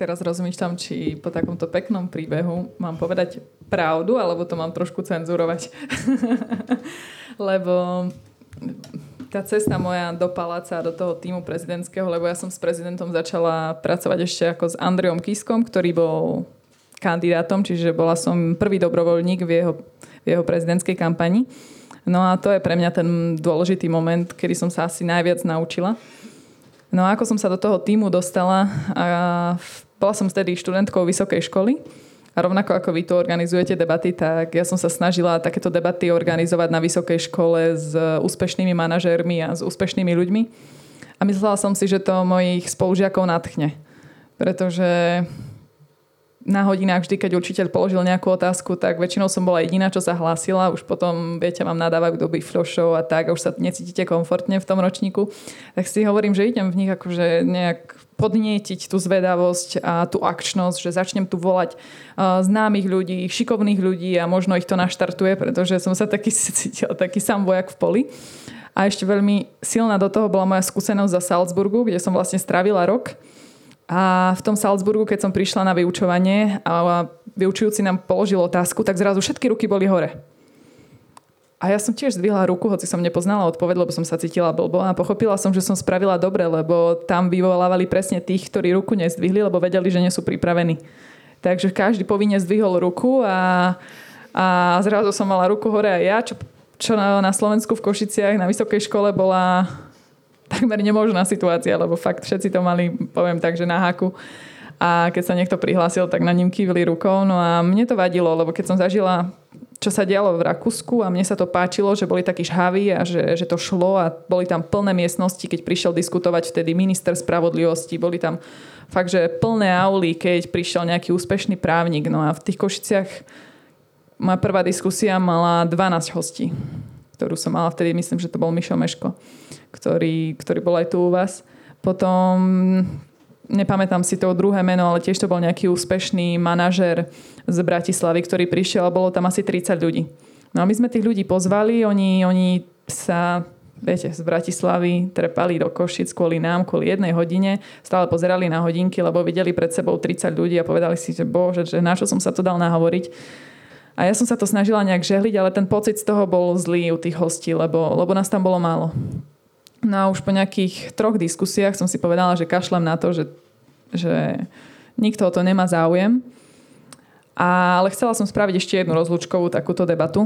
Teraz rozmýšľam, či po takomto peknom príbehu mám povedať pravdu, alebo to mám trošku cenzurovať. lebo tá cesta moja do paláca, do toho týmu prezidentského, lebo ja som s prezidentom začala pracovať ešte ako s Andreom Kiskom, ktorý bol kandidátom, čiže bola som prvý dobrovoľník v jeho, v jeho prezidentskej kampani. No a to je pre mňa ten dôležitý moment, kedy som sa asi najviac naučila. No a ako som sa do toho týmu dostala, a bola som vtedy študentkou vysokej školy a rovnako ako vy tu organizujete debaty, tak ja som sa snažila takéto debaty organizovať na vysokej škole s úspešnými manažérmi a s úspešnými ľuďmi. A myslela som si, že to mojich spolužiakov natchne. Pretože na hodinách vždy, keď učiteľ položil nejakú otázku, tak väčšinou som bola jediná, čo sa hlásila. Už potom, viete, vám nadávajú do biflošov a tak, a už sa necítite komfortne v tom ročníku. Tak si hovorím, že idem v nich akože nejak podnietiť tú zvedavosť a tú akčnosť, že začnem tu volať známych ľudí, šikovných ľudí a možno ich to naštartuje, pretože som sa taký cítila, taký sám vojak v poli. A ešte veľmi silná do toho bola moja skúsenosť za Salzburgu, kde som vlastne strávila rok a v tom Salzburgu, keď som prišla na vyučovanie a vyučujúci nám položil otázku, tak zrazu všetky ruky boli hore. A ja som tiež zdvihla ruku, hoci som nepoznala odpoveď, lebo som sa cítila blbo a pochopila som, že som spravila dobre, lebo tam vyvolávali presne tých, ktorí ruku nezdvihli, lebo vedeli, že nie sú pripravení. Takže každý povinne zdvihol ruku a, a zrazu som mala ruku hore aj ja, čo, čo na, na Slovensku v Košiciach na vysokej škole bola takmer nemožná situácia, lebo fakt všetci to mali, poviem tak, že na haku. A keď sa niekto prihlásil, tak na ním kývili rukou. No a mne to vadilo, lebo keď som zažila čo sa dialo v Rakúsku a mne sa to páčilo, že boli takí žhaví a že, že to šlo a boli tam plné miestnosti, keď prišiel diskutovať vtedy minister spravodlivosti, boli tam fakt, že plné auly, keď prišiel nejaký úspešný právnik. No a v tých Košiciach moja prvá diskusia mala 12 hostí, ktorú som mala vtedy, myslím, že to bol Mišo Meško, ktorý, ktorý bol aj tu u vás. Potom nepamätám si to druhé meno, ale tiež to bol nejaký úspešný manažer z Bratislavy, ktorý prišiel a bolo tam asi 30 ľudí. No a my sme tých ľudí pozvali, oni, oni sa viete, z Bratislavy trepali do Košic kvôli nám, kvôli jednej hodine, stále pozerali na hodinky, lebo videli pred sebou 30 ľudí a povedali si, že bože, že na čo som sa to dal nahovoriť. A ja som sa to snažila nejak žehliť, ale ten pocit z toho bol zlý u tých hostí, lebo, lebo nás tam bolo málo. No a už po nejakých troch diskusiách som si povedala, že kašlem na to, že, že nikto o to nemá záujem. A, ale chcela som spraviť ešte jednu rozlúčkovú takúto debatu.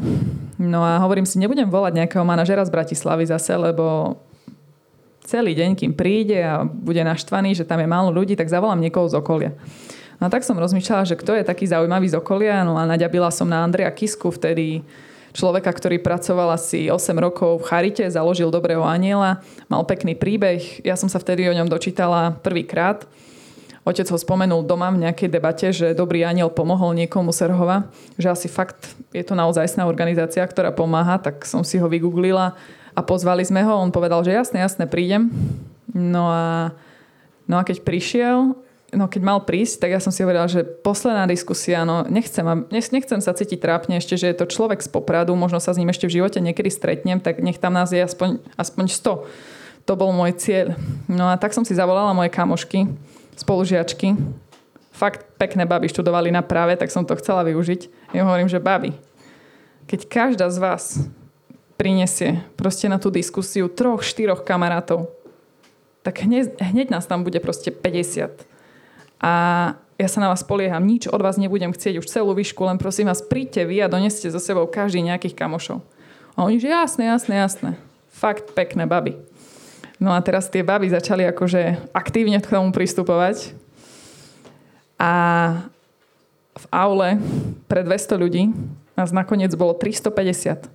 No a hovorím si, nebudem volať nejakého manažera z Bratislavy zase, lebo celý deň, kým príde a bude naštvaný, že tam je málo ľudí, tak zavolám niekoho z okolia. No a tak som rozmýšľala, že kto je taký zaujímavý z okolia. No a naďabila som na Andrea Kisku, vtedy človeka, ktorý pracoval asi 8 rokov v Charite, založil Dobrého aniela, mal pekný príbeh. Ja som sa vtedy o ňom dočítala prvýkrát. Otec ho spomenul doma v nejakej debate, že Dobrý aniel pomohol niekomu Serhova, že asi fakt je to naozajstná organizácia, ktorá pomáha, tak som si ho vygooglila a pozvali sme ho. On povedal, že jasne, jasne, prídem. No a, no a keď prišiel, no keď mal prísť, tak ja som si hovorila, že posledná diskusia, no nechcem, nechcem sa cítiť trápne ešte, že je to človek z Popradu, možno sa s ním ešte v živote niekedy stretnem, tak nech tam nás je aspoň, aspoň 100. To bol môj cieľ. No a tak som si zavolala moje kamošky, spolužiačky. Fakt pekné baby študovali na práve, tak som to chcela využiť. Ja hovorím, že baby, keď každá z vás prinesie proste na tú diskusiu troch, štyroch kamarátov, tak hneď, hneď nás tam bude proste 50 a ja sa na vás polieham, nič od vás nebudem chcieť už celú výšku, len prosím vás, príďte vy a doneste so sebou každý nejakých kamošov. A oni, že jasné, jasné, jasné. Fakt pekné baby. No a teraz tie baby začali akože aktívne k tomu pristupovať. A v aule pre 200 ľudí nás nakoniec bolo 350.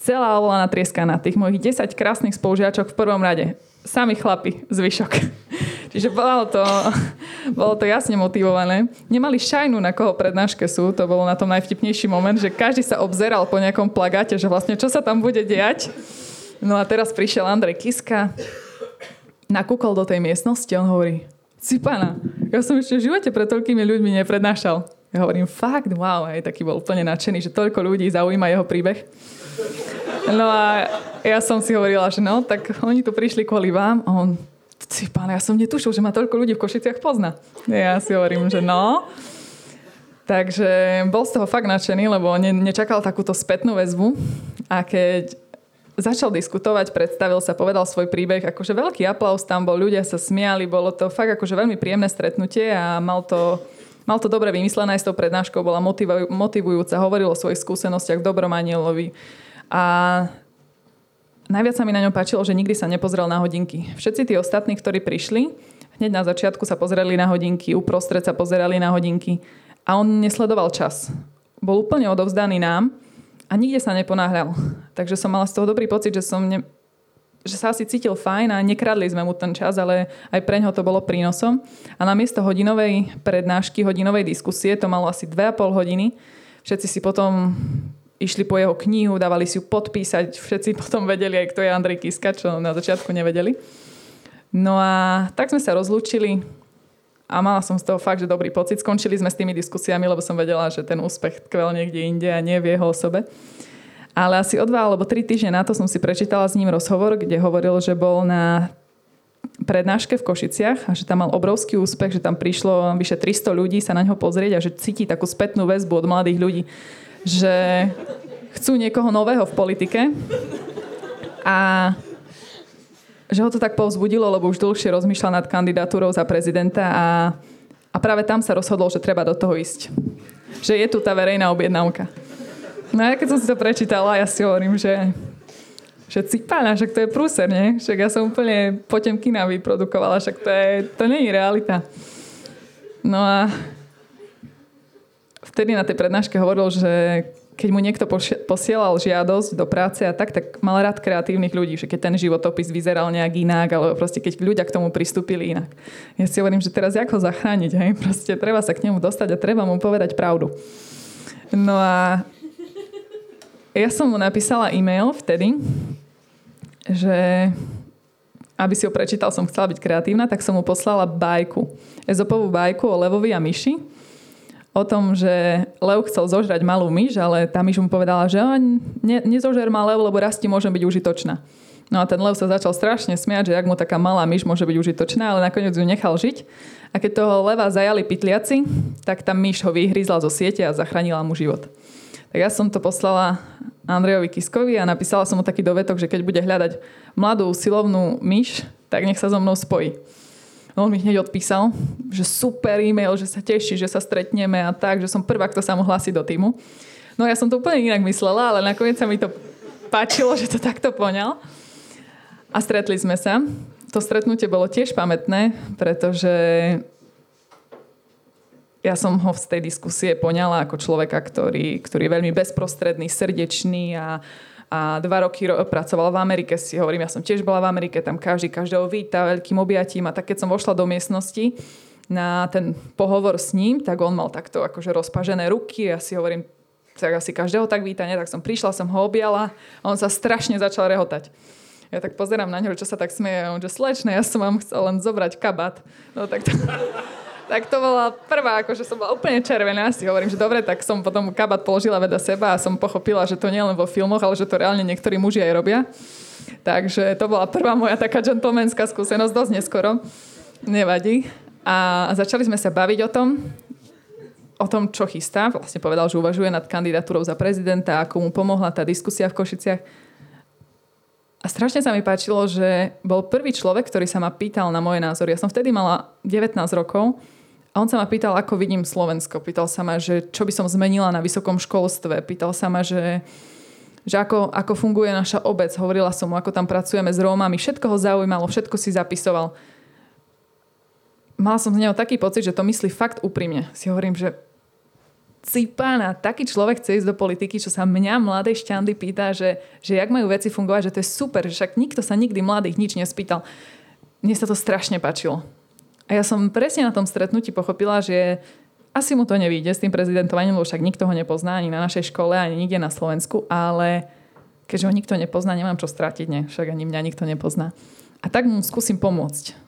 Celá aula natrieskaná. Tých mojich 10 krásnych spolužiačok v prvom rade. Sami chlapi, zvyšok. Čiže bolo to, bolo to jasne motivované. Nemali šajnu, na koho prednáške sú. To bolo na tom najvtipnejší moment, že každý sa obzeral po nejakom plagáte, že vlastne čo sa tam bude diať. No a teraz prišiel Andrej Kiska, nakúkol do tej miestnosti, on hovorí, Cipana, ja som ešte v živote pred toľkými ľuďmi neprednášal. Ja hovorím, fakt, wow, aj taký bol úplne nadšený, že toľko ľudí zaujíma jeho príbeh. No a ja som si hovorila, že no, tak oni tu prišli kvôli vám. A on, si pán, ja som netušil, že ma toľko ľudí v Košiciach pozná. Ja si hovorím, že no. Takže bol z toho fakt nadšený, lebo ne, nečakal takúto spätnú väzbu. A keď začal diskutovať, predstavil sa, povedal svoj príbeh, akože veľký aplaus tam bol, ľudia sa smiali, bolo to fakt akože veľmi príjemné stretnutie a mal to, mal to dobre vymyslené aj s tou prednáškou, bola motivujúca, hovoril o svojich skúsenostiach v dobrom anielovi. A najviac sa mi na ňom páčilo, že nikdy sa nepozrel na hodinky. Všetci tí ostatní, ktorí prišli, hneď na začiatku sa pozreli na hodinky, uprostred sa pozerali na hodinky a on nesledoval čas. Bol úplne odovzdaný nám a nikde sa neponáhľal. Takže som mala z toho dobrý pocit, že som ne, že sa asi cítil fajn a nekradli sme mu ten čas, ale aj pre ňo to bolo prínosom. A namiesto hodinovej prednášky, hodinovej diskusie, to malo asi 2,5 hodiny. Všetci si potom išli po jeho knihu, dávali si ju podpísať, všetci potom vedeli aj kto je Andrej Kiska, čo na začiatku nevedeli. No a tak sme sa rozlúčili a mala som z toho fakt, že dobrý pocit. Skončili sme s tými diskusiami, lebo som vedela, že ten úspech tkvel niekde inde a nie v jeho osobe. Ale asi o dva alebo tri týždne na to som si prečítala s ním rozhovor, kde hovoril, že bol na prednáške v Košiciach a že tam mal obrovský úspech, že tam prišlo vyše 300 ľudí sa na ňo pozrieť a že cíti takú spätnú väzbu od mladých ľudí že chcú niekoho nového v politike a že ho to tak povzbudilo, lebo už dlhšie rozmýšľal nad kandidatúrou za prezidenta a, a práve tam sa rozhodol, že treba do toho ísť. Že je tu tá verejná objednávka. No a keď som si to prečítala, ja si hovorím, že že cipána, však to je prúser, nie? Však ja som úplne Potemkina vyprodukovala, však to, je, to nie je realita. No a vtedy na tej prednáške hovoril, že keď mu niekto posielal žiadosť do práce a tak, tak mal rád kreatívnych ľudí, že keď ten životopis vyzeral nejak inak, alebo proste keď ľudia k tomu pristúpili inak. Ja si hovorím, že teraz ako zachrániť, hej? Proste treba sa k nemu dostať a treba mu povedať pravdu. No a ja som mu napísala e-mail vtedy, že aby si ho prečítal, som chcela byť kreatívna, tak som mu poslala bajku. Ezopovú bajku o levovi a myši o tom, že lev chcel zožrať malú myš, ale tá myš mu povedala, že ne, nezožer ma lev, lebo raz ti môže byť užitočná. No a ten lev sa začal strašne smiať, že ak mu taká malá myš môže byť užitočná, ale nakoniec ju nechal žiť. A keď toho leva zajali pytliaci, tak tá myš ho vyhryzla zo siete a zachránila mu život. Tak ja som to poslala Andrejovi Kiskovi a napísala som mu taký dovetok, že keď bude hľadať mladú silovnú myš, tak nech sa so mnou spojí. No on mi hneď odpísal, že super e-mail, že sa teší, že sa stretneme a tak, že som prvá, kto sa mu hlási do týmu. No ja som to úplne inak myslela, ale nakoniec sa mi to páčilo, že to takto poňal. A stretli sme sa. To stretnutie bolo tiež pamätné, pretože ja som ho z tej diskusie poňala ako človeka, ktorý, ktorý je veľmi bezprostredný, srdečný a, a dva roky ro- pracoval v Amerike, si hovorím, ja som tiež bola v Amerike, tam každý každého víta veľkým objatím a tak keď som vošla do miestnosti na ten pohovor s ním, tak on mal takto akože rozpažené ruky a ja si hovorím, tak asi každého tak víta, ne? tak som prišla, som ho objala a on sa strašne začal rehotať. Ja tak pozerám na neho, čo sa tak smieje. On, že slečne, ja som vám chcel len zobrať kabát. No tak to, tak to bola prvá, akože som bola úplne červená. Si hovorím, že dobre, tak som potom kabát položila veda seba a som pochopila, že to nie len vo filmoch, ale že to reálne niektorí muži aj robia. Takže to bola prvá moja taká gentlemanská skúsenosť, dosť neskoro. Nevadí. A začali sme sa baviť o tom, o tom, čo chystá. Vlastne povedal, že uvažuje nad kandidatúrou za prezidenta, ako mu pomohla tá diskusia v Košiciach. A strašne sa mi páčilo, že bol prvý človek, ktorý sa ma pýtal na moje názory. Ja som vtedy mala 19 rokov a on sa ma pýtal, ako vidím Slovensko. Pýtal sa ma, že čo by som zmenila na vysokom školstve. Pýtal sa ma, že, že ako, ako funguje naša obec. Hovorila som mu, ako tam pracujeme s Rómami. Všetko ho zaujímalo, všetko si zapisoval. Mala som z neho taký pocit, že to myslí fakt úprimne. Si hovorím, že cipána, taký človek chce ísť do politiky, čo sa mňa, mladej šťandy, pýta, že, že jak majú veci fungovať, že to je super, že však nikto sa nikdy mladých nič nespýtal. Mne sa to strašne páčilo. A ja som presne na tom stretnutí pochopila, že asi mu to nevíde s tým prezidentovaním, lebo však nikto ho nepozná ani na našej škole, ani nikde na Slovensku, ale keďže ho nikto nepozná, nemám čo strátiť, ne? však ani mňa nikto nepozná. A tak mu skúsim pomôcť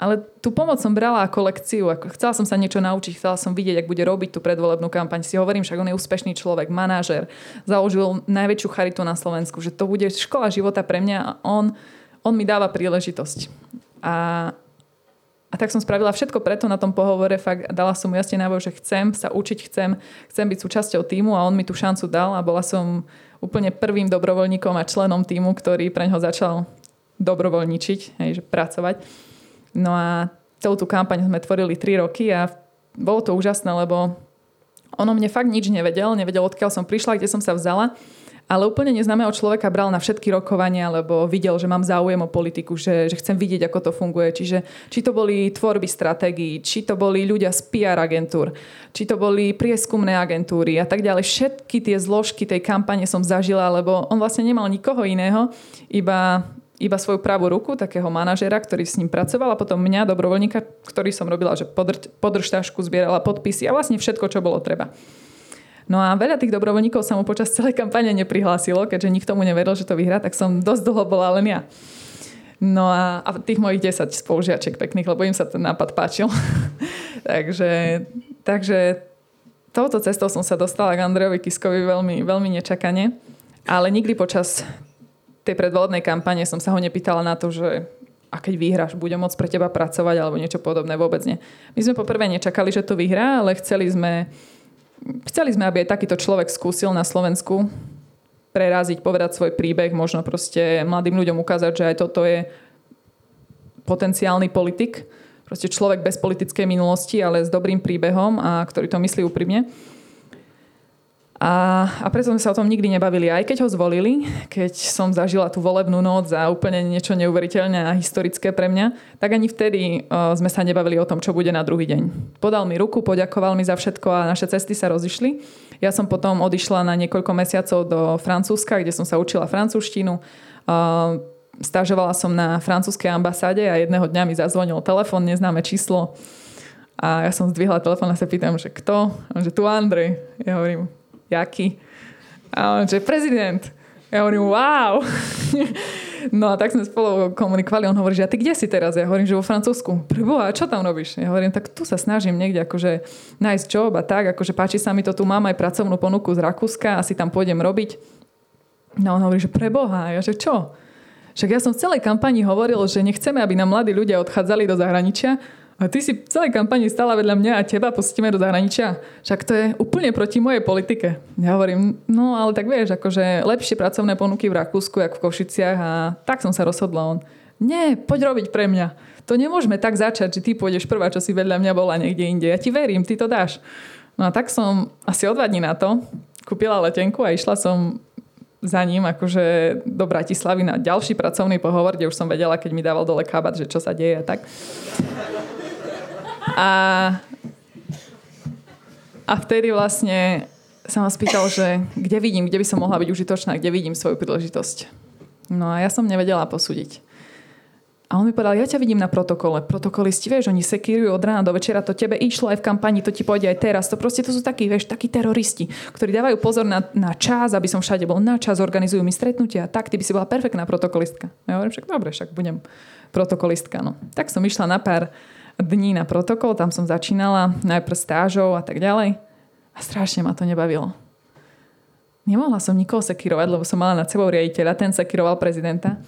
ale tú pomoc som brala ako lekciu. Ako chcela som sa niečo naučiť, chcela som vidieť, ak bude robiť tú predvolebnú kampaň. Si hovorím, však on je úspešný človek, manažer, založil najväčšiu charitu na Slovensku, že to bude škola života pre mňa a on, on mi dáva príležitosť. A, a tak som spravila všetko preto na tom pohovore, fakt dala som mu jasne návoj, že chcem sa učiť, chcem, chcem byť súčasťou týmu a on mi tú šancu dal a bola som úplne prvým dobrovoľníkom a členom týmu, ktorý pre ňoho začal dobrovoľničiť, hej, že pracovať. No a celú tú kampaň sme tvorili 3 roky a bolo to úžasné, lebo ono mne fakt nič nevedel, nevedel odkiaľ som prišla, kde som sa vzala, ale úplne neznámeho človeka bral na všetky rokovania, lebo videl, že mám záujem o politiku, že, že chcem vidieť, ako to funguje. Čiže či to boli tvorby stratégií, či to boli ľudia z PR agentúr, či to boli prieskumné agentúry a tak ďalej. Všetky tie zložky tej kampane som zažila, lebo on vlastne nemal nikoho iného, iba iba svoju pravú ruku, takého manažera, ktorý s ním pracoval a potom mňa, dobrovoľníka, ktorý som robila, že podrž, podržtašku, zbierala podpisy a vlastne všetko, čo bolo treba. No a veľa tých dobrovoľníkov sa mu počas celej kampane neprihlásilo, keďže nikto mu neveril, že to vyhrá, tak som dosť dlho bola len ja. No a, a tých mojich 10 spolužiačiek pekných, lebo im sa ten nápad páčil. takže, takže touto cestou som sa dostala k Andrejovi Kiskovi veľmi, veľmi nečakane. Ale nikdy počas tej predvolebnej kampane som sa ho nepýtala na to, že a keď vyhráš, budem môcť pre teba pracovať alebo niečo podobné, vôbec nie. My sme poprvé nečakali, že to vyhrá, ale chceli sme, chceli sme, aby aj takýto človek skúsil na Slovensku preraziť, povedať svoj príbeh, možno proste mladým ľuďom ukázať, že aj toto je potenciálny politik, proste človek bez politickej minulosti, ale s dobrým príbehom a ktorý to myslí úprimne. A, a preto sme sa o tom nikdy nebavili. Aj keď ho zvolili, keď som zažila tú volebnú noc a úplne niečo neuveriteľné a historické pre mňa, tak ani vtedy uh, sme sa nebavili o tom, čo bude na druhý deň. Podal mi ruku, poďakoval mi za všetko a naše cesty sa rozišli. Ja som potom odišla na niekoľko mesiacov do Francúzska, kde som sa učila francúzštinu. Uh, Stážovala som na francúzskej ambasáde a jedného dňa mi zazvonil telefón, neznáme číslo. A ja som zdvihla telefón a sa pýtam, že kto? A že tu Andrej. Ja hovorím, jaký? A on, že prezident. Ja hovorím, wow. No a tak sme spolu komunikovali. On hovorí, že a ty kde si teraz? Ja hovorím, že vo Francúzsku. Preboha, čo tam robíš? Ja hovorím, tak tu sa snažím niekde akože nájsť job a tak, akože páči sa mi to, tu mám aj pracovnú ponuku z Rakúska, asi tam pôjdem robiť. No on hovorí, že preboha. Ja, že čo? Však ja som v celej kampani hovoril, že nechceme, aby nám mladí ľudia odchádzali do zahraničia, a ty si v celej kampani stála vedľa mňa a teba pustíme do zahraničia. Však to je úplne proti mojej politike. Ja hovorím, no ale tak vieš, akože lepšie pracovné ponuky v Rakúsku, ako v Košiciach a tak som sa rozhodla. On, nie, poď robiť pre mňa. To nemôžeme tak začať, že ty pôjdeš prvá, čo si vedľa mňa bola niekde inde. Ja ti verím, ty to dáš. No a tak som asi o dva dní na to kúpila letenku a išla som za ním akože do Bratislavy na ďalší pracovný pohovor, kde už som vedela, keď mi dával dole kabat, že čo sa deje a tak. A, a vtedy vlastne sa ma spýtal, že kde vidím, kde by som mohla byť užitočná, kde vidím svoju príležitosť. No a ja som nevedela posúdiť. A on mi povedal, ja ťa vidím na protokole. Protokolisti, vieš, oni sekírujú od rána do večera, to tebe išlo aj v kampani, to ti pôjde aj teraz. To proste to sú takí, vieš, takí teroristi, ktorí dávajú pozor na, na čas, aby som všade bol na čas, organizujú mi stretnutia. Tak, ty by si bola perfektná protokolistka. Ja hovorím, však dobre, však budem protokolistka. No. Tak som išla na pár dní na protokol, tam som začínala najprv stážou a tak ďalej. A strašne ma to nebavilo. Nemohla som nikoho sekírovať, lebo som mala nad sebou riaditeľa, ten sekíroval prezidenta.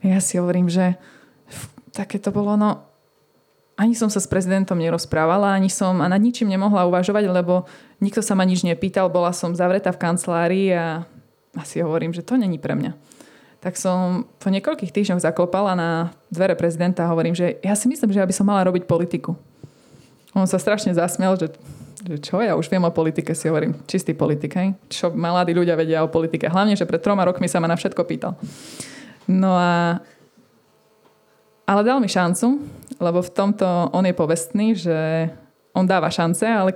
Ja si hovorím, že také to bolo, no ani som sa s prezidentom nerozprávala, ani som a nad ničím nemohla uvažovať, lebo nikto sa ma nič nepýtal, bola som zavretá v kancelárii a asi hovorím, že to není pre mňa. Tak som po niekoľkých týždňoch zaklopala na dvere prezidenta a hovorím, že ja si myslím, že ja by som mala robiť politiku. On sa strašne zasmiel, že, že čo, ja už viem o politike, si hovorím, čistý politik, hej? čo mladí ľudia vedia o politike. Hlavne, že pred troma rokmi sa ma na všetko pýtal. No a ale dal mi šancu, lebo v tomto on je povestný, že on dáva šance, ale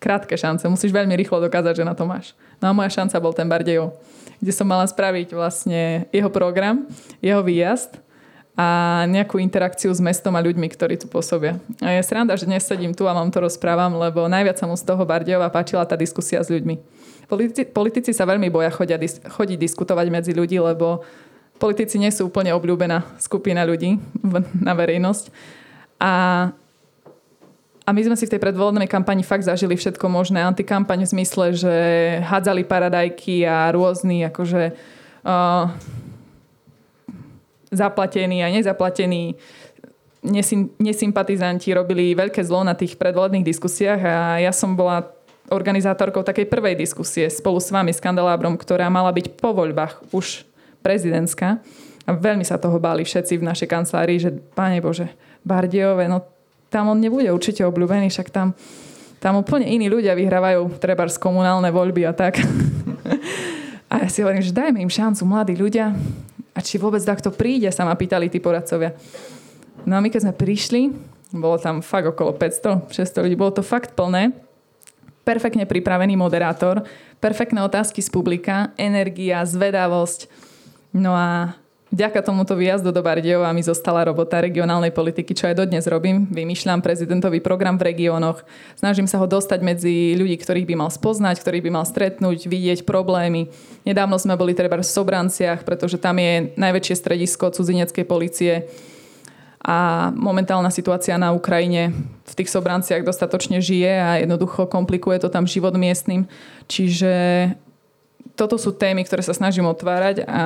krátke šance. Musíš veľmi rýchlo dokázať, že na to máš. No a moja šanca bol ten Bardejov, kde som mala spraviť vlastne jeho program, jeho výjazd a nejakú interakciu s mestom a ľuďmi, ktorí tu pôsobia. A je sranda, že dnes sedím tu a vám to rozprávam, lebo najviac sa mu z toho Bardejova páčila tá diskusia s ľuďmi. Politici, politici sa veľmi boja chodia, chodiť diskutovať medzi ľudí, lebo politici nie sú úplne obľúbená skupina ľudí na verejnosť. A, a my sme si v tej predvolebnej kampani fakt zažili všetko možné. Antikampaň v zmysle, že hádzali paradajky a rôzni akože uh, zaplatení a nezaplatení nesym, nesympatizanti robili veľké zlo na tých predvolebných diskusiách a ja som bola organizátorkou takej prvej diskusie spolu s vami, s Kandelabrom, ktorá mala byť po voľbách už prezidentská. A veľmi sa toho báli všetci v našej kancelárii, že páne Bože, Bardiové, no tam on nebude určite obľúbený, však tam, tam úplne iní ľudia vyhrávajú treba z komunálne voľby a tak. a ja si hovorím, že dajme im šancu, mladí ľudia. A či vôbec takto príde, sa ma pýtali tí poradcovia. No a my keď sme prišli, bolo tam fakt okolo 500-600 ľudí, bolo to fakt plné. Perfektne pripravený moderátor, perfektné otázky z publika, energia, zvedavosť, No a Vďaka tomuto výjazdu do Bardejova mi zostala robota regionálnej politiky, čo aj dodnes robím. Vymýšľam prezidentový program v regiónoch. Snažím sa ho dostať medzi ľudí, ktorých by mal spoznať, ktorých by mal stretnúť, vidieť problémy. Nedávno sme boli treba v Sobranciach, pretože tam je najväčšie stredisko cudzineckej policie a momentálna situácia na Ukrajine v tých Sobranciach dostatočne žije a jednoducho komplikuje to tam život miestnym. Čiže toto sú témy, ktoré sa snažím otvárať a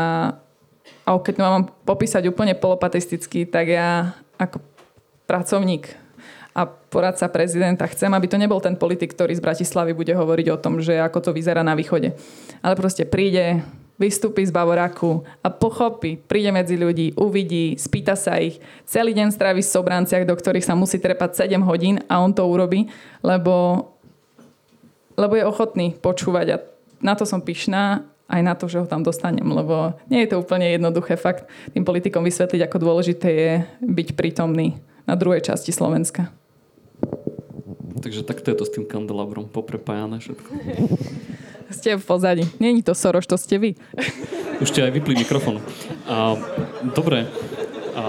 a keď to mám popísať úplne polopatisticky, tak ja ako pracovník a poradca prezidenta chcem, aby to nebol ten politik, ktorý z Bratislavy bude hovoriť o tom, že ako to vyzerá na východe. Ale proste príde, vystúpi z Bavoraku a pochopí, príde medzi ľudí, uvidí, spýta sa ich, celý deň strávi v sobranciach, do ktorých sa musí trepať 7 hodín a on to urobí, lebo, lebo je ochotný počúvať a na to som pyšná, aj na to, že ho tam dostanem, lebo nie je to úplne jednoduché fakt tým politikom vysvetliť, ako dôležité je byť prítomný na druhej časti Slovenska. Takže takto je to s tým kandelabrom poprepájané všetko. Ste v pozadí. Není to Soroš, to ste vy. Už ste aj vypli mikrofón. A, dobre. A,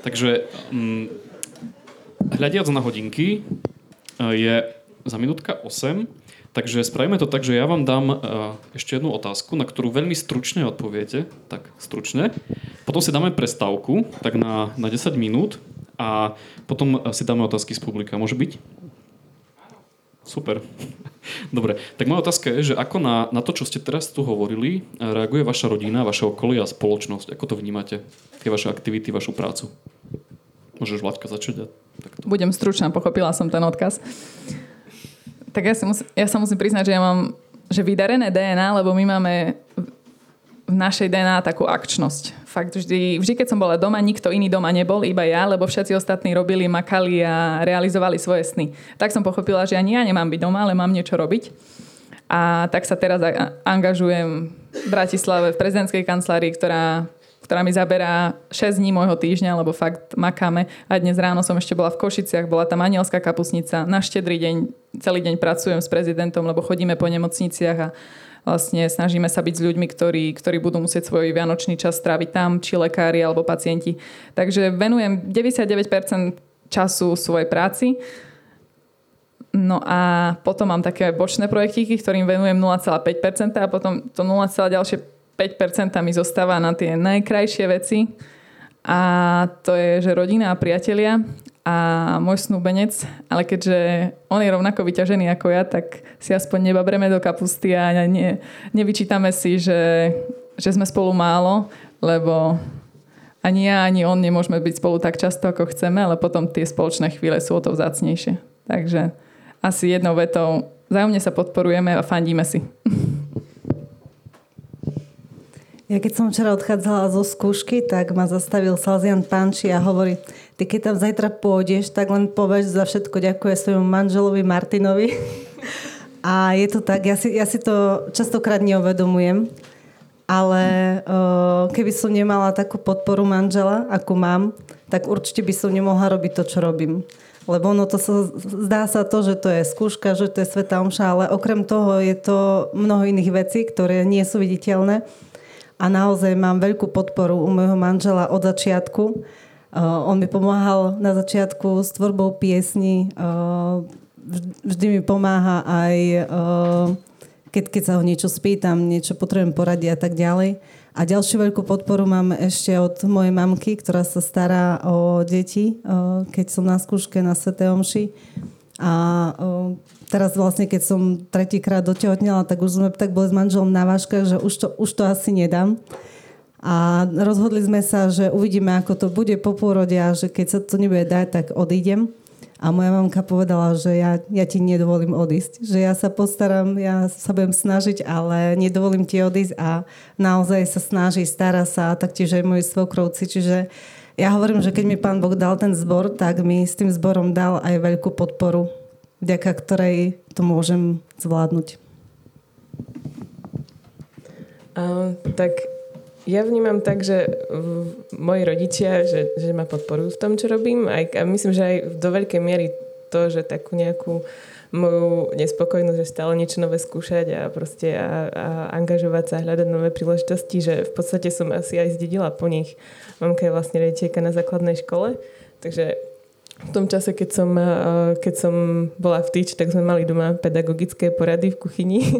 takže mm, hľadiac na hodinky a, je za minútka 8, takže spravíme to tak, že ja vám dám a, ešte jednu otázku, na ktorú veľmi stručne odpoviete. Tak, stručne. Potom si dáme prestávku, tak na, na 10 minút a potom si dáme otázky z publika. Môže byť? Super. Dobre, tak moja otázka je, že ako na, na to, čo ste teraz tu hovorili, reaguje vaša rodina, vaše okolie a spoločnosť? Ako to vnímate? Tie vaše aktivity, vašu prácu? Môžeš, Vláďka, začať? Takto. Budem stručná, pochopila som ten odkaz. Tak ja, si musí, ja sa musím priznať, že ja mám že vydarené DNA, lebo my máme v našej DNA takú akčnosť. Fakt vždy, vždy, keď som bola doma, nikto iný doma nebol, iba ja, lebo všetci ostatní robili, makali a realizovali svoje sny. Tak som pochopila, že ani ja nemám byť doma, ale mám niečo robiť. A tak sa teraz angažujem v Bratislave v prezidentskej kancelárii, ktorá, ktorá mi zaberá 6 dní môjho týždňa, lebo fakt makáme. A dnes ráno som ešte bola v Košiciach, bola tam anielská kapusnica. Na štedrý deň celý deň pracujem s prezidentom, lebo chodíme po nemocniciach a vlastne snažíme sa byť s ľuďmi, ktorí, ktorí budú musieť svoj vianočný čas stráviť tam, či lekári alebo pacienti. Takže venujem 99% času svojej práci. No a potom mám také bočné projektíky, ktorým venujem 0,5% a potom to 0, ďalšie 5% mi zostáva na tie najkrajšie veci. A to je, že rodina a priatelia a môj snúbenec, ale keďže on je rovnako vyťažený ako ja, tak si aspoň nebabreme do kapusty a ne, nevyčítame si, že, že sme spolu málo, lebo ani ja, ani on nemôžeme byť spolu tak často, ako chceme, ale potom tie spoločné chvíle sú o to vzácnejšie. Takže asi jednou vetou vzájomne sa podporujeme a fandíme si. Ja keď som včera odchádzala zo skúšky, tak ma zastavil Salzian Panči a hovorí, ty keď tam zajtra pôjdeš, tak len povieš za všetko ďakuje svojmu manželovi Martinovi. A je to tak, ja si, ja si to častokrát neuvedomujem, ale uh, keby som nemala takú podporu manžela, ako mám, tak určite by som nemohla robiť to, čo robím. Lebo ono to sa, zdá sa to, že to je skúška, že to je sveta omša, ale okrem toho je to mnoho iných vecí, ktoré nie sú viditeľné. A naozaj mám veľkú podporu u môjho manžela od začiatku. Uh, on mi pomáhal na začiatku s tvorbou piesni. Uh, vždy mi pomáha aj uh, keď, keď sa ho niečo spýtam, niečo potrebujem poradiť a tak ďalej. A ďalšiu veľkú podporu mám ešte od mojej mamky, ktorá sa stará o deti, keď som na skúške na Svete Omši. A teraz vlastne, keď som tretíkrát dotehotnela, tak už sme tak boli s manželom na váškach, že už to, už to asi nedám. A rozhodli sme sa, že uvidíme, ako to bude po pôrode a že keď sa to nebude dať, tak odídem. A moja mamka povedala, že ja, ja ti nedovolím odísť. Že ja sa postaram, ja sa budem snažiť, ale nedovolím ti odísť a naozaj sa snaží, stará sa a taktiež aj moji svokrovci. Čiže ja hovorím, že keď mi pán Boh dal ten zbor, tak mi s tým zborom dal aj veľkú podporu, vďaka ktorej to môžem zvládnuť. Uh, tak ja vnímam tak, že moji rodičia, že, že ma podporujú v tom, čo robím. Aj, a myslím, že aj do veľkej miery to, že takú nejakú moju nespokojnosť, že stále niečo nové skúšať a proste a, a angažovať sa, hľadať nové príležitosti, že v podstate som asi aj zdedila po nich. Mamka je vlastne rediteľka na základnej škole, takže v tom čase, keď som, keď som bola v TIČ, tak sme mali doma pedagogické porady v kuchyni.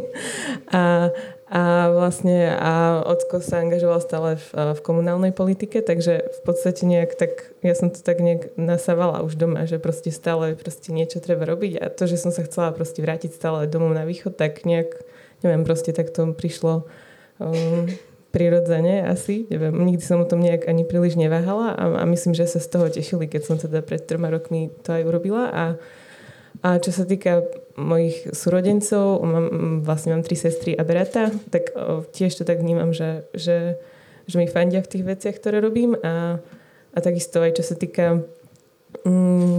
A, a vlastne a ocko sa angažoval stále v, v komunálnej politike, takže v podstate nejak tak, ja som to tak nejak nasávala už doma, že proste stále proste niečo treba robiť. A to, že som sa chcela proste vrátiť stále domov na východ, tak nejak, neviem, proste tak to prišlo um, prirodzene asi. Neviem, nikdy som o tom nejak ani príliš neváhala a, a myslím, že sa z toho tešili, keď som teda pred troma rokmi to aj urobila. A, a čo sa týka mojich súrodencov, mám, vlastne mám tri sestry a brata, tak o, tiež to tak vnímam, že, že, že mi fandia v tých veciach, ktoré robím a, a takisto aj čo sa týka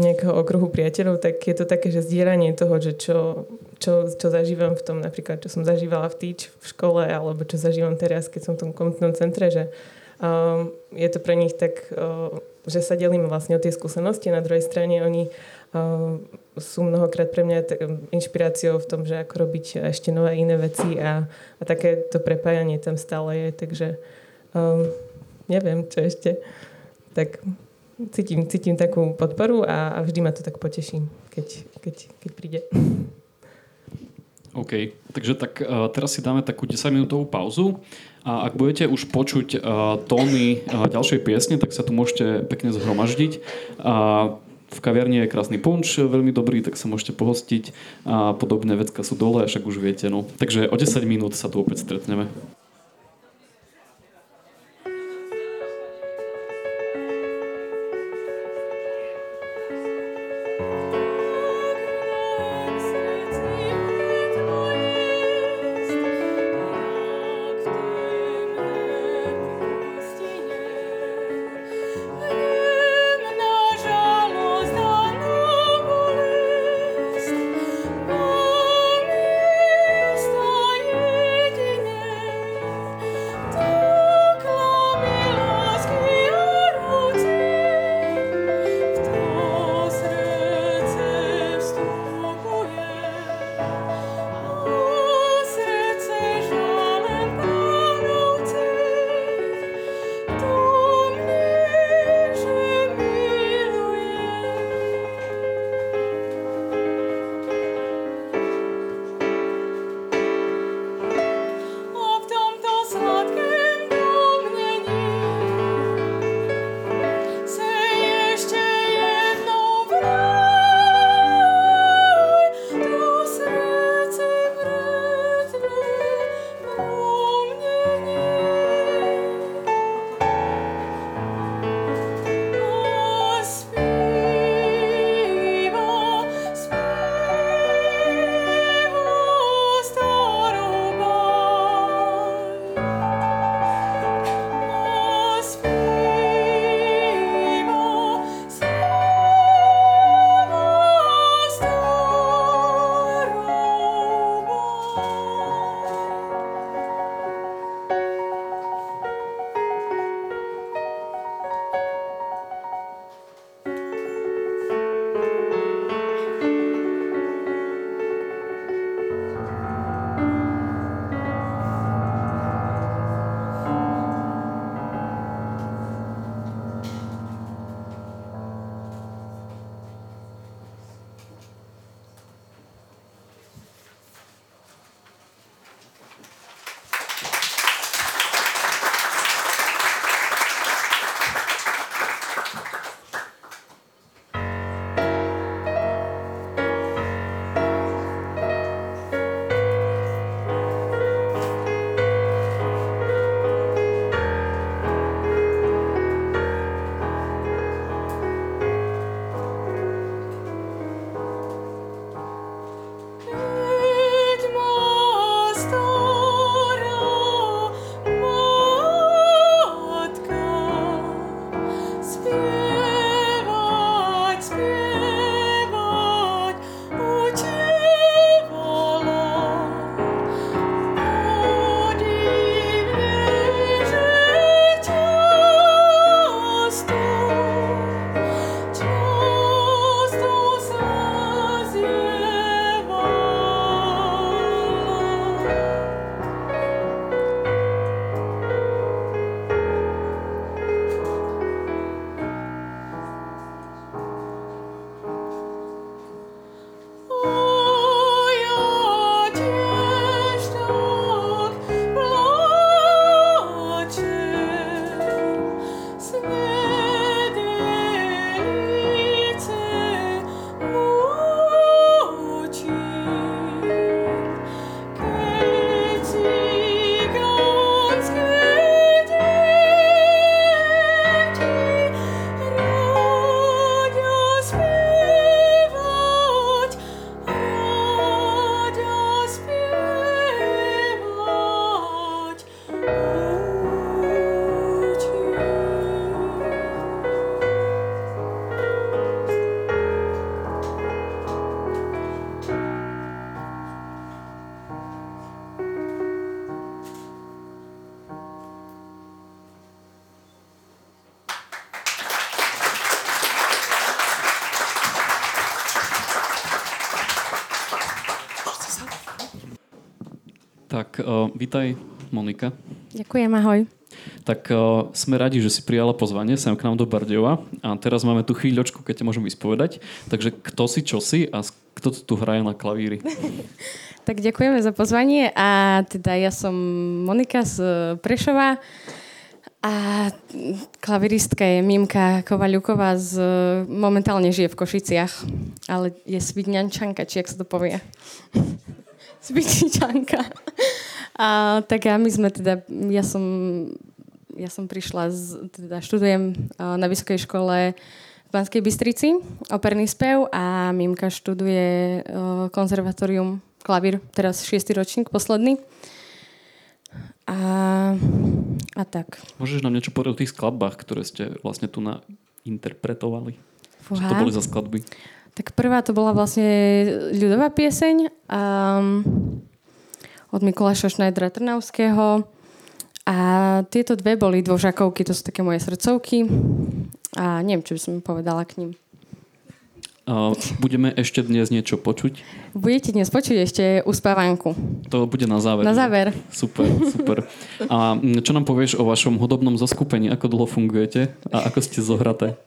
nejakého okruhu priateľov, tak je to také, že zdieľanie toho, že čo, čo, čo zažívam v tom, napríklad, čo som zažívala v týč v škole, alebo čo zažívam teraz, keď som v tom komunitnom centre, že um, je to pre nich tak, uh, že sa delíme vlastne o tie skúsenosti. Na druhej strane oni uh, sú mnohokrát pre mňa t- inšpiráciou v tom, že ako robiť ešte nové iné veci a, a také to prepájanie tam stále je, takže um, neviem, čo ešte. Tak cítim, cítim takú podporu a, a vždy ma to tak poteší, keď, keď, keď príde. OK, takže tak uh, teraz si dáme takú 10-minútovú pauzu a ak budete už počuť uh, tóny uh, ďalšej piesne, tak sa tu môžete pekne zhromaždiť. Uh, v kaviarni je krásny punč, veľmi dobrý, tak sa môžete pohostiť a podobné vecka sú dole, však už viete. No. Takže o 10 minút sa tu opäť stretneme. Tak, uh, vítaj Monika. Ďakujem, ahoj. Tak uh, sme radi, že si prijala pozvanie sem k nám do Bardejova a teraz máme tu chvíľočku, keď ťa môžem vyspovedať. Takže kto si, čo si a kto tu hraje na klavíri? Tak ďakujeme za pozvanie a teda ja som Monika z Prešova a klaviristka je Mimka Kovaľuková z, momentálne žije v Košiciach, ale je svidňančanka, či jak sa to povie. Svidňančanka. A, tak a my sme teda, ja som, ja som prišla, z, teda študujem na vysokej škole v Banskej Bystrici, operný spev a Mimka študuje konzervatórium klavír, teraz šiestý ročník, posledný. A, a tak. Môžeš nám niečo povedať o tých skladbách, ktoré ste vlastne tu interpretovali? Čo Fúha. to boli za skladby? Tak prvá to bola vlastne ľudová pieseň um, od Mikuláša Schneidera Trnavského. A tieto dve boli dvožakovky, to sú také moje srdcovky. A neviem, čo by som povedala k ním. Uh, budeme ešte dnes niečo počuť. Budete dnes počuť ešte uspávanku. To bude na záver. Na záver. Super, super. A čo nám povieš o vašom hudobnom zoskupení? Ako dlho fungujete a ako ste zohraté?